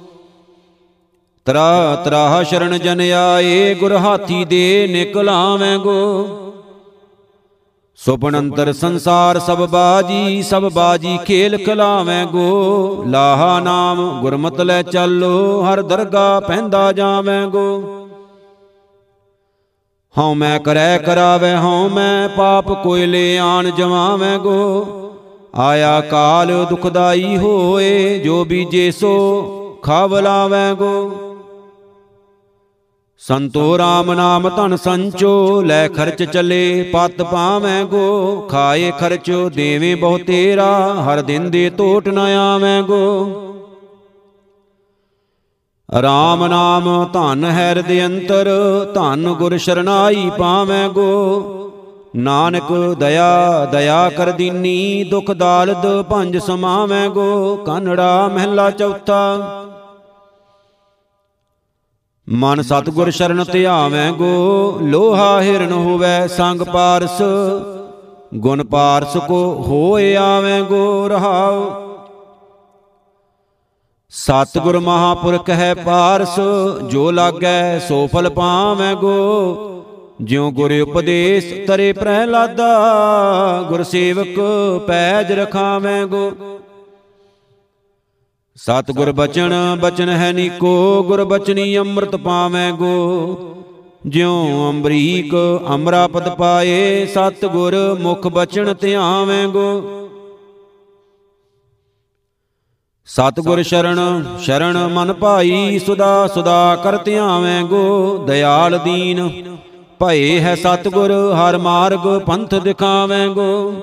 [SPEAKER 1] ਤਰਾ ਤਰਾ ਸ਼ਰਨ ਜਨ ਆਏ, ਗੁਰ ਹਾਥੀ ਦੇ ਨਿਕਲਾਵੇਂ ਗੋ। ਸੁਪਨ ਅੰਤਰ ਸੰਸਾਰ ਸਭ ਬਾਜੀ ਸਭ ਬਾਜੀ ਖੇਲ ਖਲਾਵੇਂ ਗੋ। ਲਾਹਾ ਨਾਮ ਗੁਰਮਤਿ ਲੈ ਚੱਲੋ, ਹਰ ਦਰਗਾ ਪੈਂਦਾ ਜਾਵੇਂ ਗੋ। ਹਉ ਮੈਂ ਕਰੈ ਕਰਾਵੇ, ਹਉ ਮੈਂ ਪਾਪ ਕੋਇਲੇ ਆਣ ਜਮਾਵੇਂ ਗੋ। ਆਇਆ ਕਾਲ ਦੁਖਦਾਈ ਹੋਏ, ਜੋ ਬੀਜੇ ਸੋ ਖਾਵਲਾਵੇਂ ਗੋ। ਸੰਤੋ RAM ਨਾਮ ਧਨ ਸੰਚੋ, ਲੈ ਖਰਚ ਚਲੇ, ਪਤ ਪਾਵੇਂ ਗੋ, ਖਾਏ ਖਰਚ, ਦੇਵੇਂ ਬਹੁ ਤੇਰਾ, ਹਰ ਦਿਨ ਦੇ ਟੋਟ ਨ ਆਵੇਂ ਗੋ। RAM ਨਾਮ ਧਨ ਹੈ ਹਿਰਦੇ ਅੰਤਰ, ਧਨ ਗੁਰ ਸ਼ਰਨਾਈ ਪਾਵੇਂ ਗੋ। ਨਾਨਕ ਦਇਆ ਦਇਆ ਕਰ ਦੀਨੀ, ਦੁਖ ਦਾਲਦ ਪੰਜ ਸਮਾਵੇਂ ਗੋ। ਕਨੜਾ ਮਹਿਲਾ ਚੌਥਾ ਮਨ ਸਤਗੁਰ ਸ਼ਰਨ ਧਿਆਵੇਂ ਗੋ ਲੋਹਾ ਹਿਰਨ ਹੋਵੇ ਸੰਗ ਪਾਰਸ, ਗੁਣ ਪਾਰਸ ਕੋ ਹੋਏ ਆਵੇਂ ਗੋ ਰਹਾਉ। ਸਤਗੁਰ ਮਹਾਪੁਰਖ ਹੈ ਪਾਰਸ, ਜੋ ਲਾਗੈ ਸੋ ਫਲ ਪਾਵੇਂ ਗੋ ਜਿਉ ਗੁਰ ਉਪਦੇਸ਼ ਤਰੇ ਪ੍ਰਹਿਲਾਦਾ, ਗੁਰ ਸੇਵਕ ਪੈਜ ਰਖਾਵੇਂ ਗੋ ਸਤਿਗੁਰ ਬਚਨ ਬਚਨ ਹੈ ਨੀਕੋ ਗੁਰ ਬਚਨੀ ਅੰਮ੍ਰਿਤ ਪਾਵੇਂ ਗੋ। ਜਿਉ ਅੰਬਰੀਕ ਅਮਰਾਪਦ ਪਾਏ ਸਤਿਗੁਰ ਮੁਖ ਬਚਨ ਧਿਆਵੇਂ ਗੋ। ਸਤਿਗੁਰ ਸ਼ਰਨ ਸ਼ਰਨ ਮਨ ਭਾਈ, ਸੁਦਾ ਸੁਦਾ ਕਰ ਧਿਆਵੇਂ ਗੋ। ਦਿਆਲ ਦੀਨ, ਭਏ ਹੈ ਸਤਿਗੁਰ ਹਰ ਮਾਰਗ ਪੰਥ ਦਿਖਾਵੇਂ ਗੋ।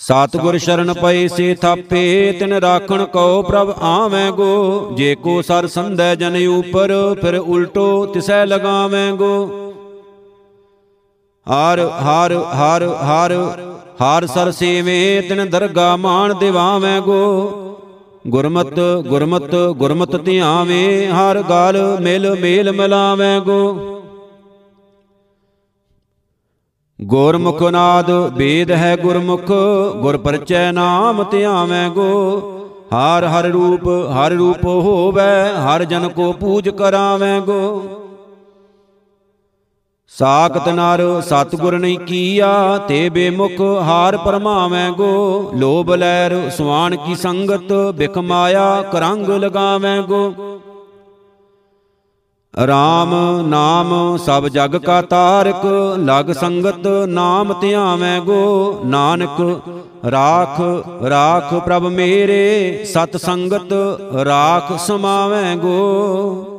[SPEAKER 1] ਸਤਿਗੁਰ ਸ਼ਰਨ ਪਏ ਸੇ ਥਾਪੇ, ਤਿਨ ਰਾਖਣ ਕਉ ਪ੍ਰਭ ਆਵੇਂ ਗੋ ਜੇ ਕੋ ਸਰ ਸੰਧੈ ਜਨ ਉਪਰ, ਫਿਰ ਉਲਟੋ ਤਿਸੈ ਲਗਾਵੇਂ ਗੋ ਹਰ ਹਰ ਹਰ ਹਰ ਹਰ ਸਰ ਸੇਵੇ, ਤਿਨ ਦਰਗਾ ਮਾਨ ਦਿਵਾਵੇਂ ਗੋ ਗੁਰਮਤ ਗੁਰਮਤ ਗੁਰਮਤ ਧਿਆਵੇਂ, ਹਰ ਗਲ ਮਿਲ, ਮੇਲ ਮਿਲਾਵੇਂ ਗੋ ਗੁਰਮੁਖ ਨਾਦ ਵੇਦ ਹੈ ਗੁਰਮੁਖ, ਗੁਰ ਪਰਚੈ ਨਾਮ ਧਿਆਵੇਂ ਗੋ। ਹਰ ਹਰ ਰੂਪ ਹਰ ਰੂਪ ਹੋਵੇ, ਹਰ ਜਨ ਕੋ ਪੂਜ ਕਰਾਵੇਂ ਗੋ। ਸਾਖਤ ਨਰ ਸਤਗੁਰ ਨਹੀਂ ਕੀਆ, ਤੇ ਬੇਮੁਖ ਹਾਰ ਪਰਮਾਵੇਂ ਗੋ। ਲੋਭ ਲੈਰ ਸੁਆਨ ਕੀ ਸੰਗਤ, ਬਿਖ ਮਾਇਆ ਕਰੰਗ ਲਗਾਵੇਂ ਗੋ। RAM ਨਾਮ ਸਭ ਜਗ ਕਾ ਤਾਰਕ, ਲਗ ਸੰਗਤ ਨਾਮ ਧਿਆਵੇਂ ਗੋ। ਨਾਨਕ, ਰਾਖ ਰਾਖ ਪ੍ਰਭ ਮੇਰੇ, ਸਤ ਸੰਗਤ ਰਾਖ ਸਮਾਵੇਂ ਗੋ।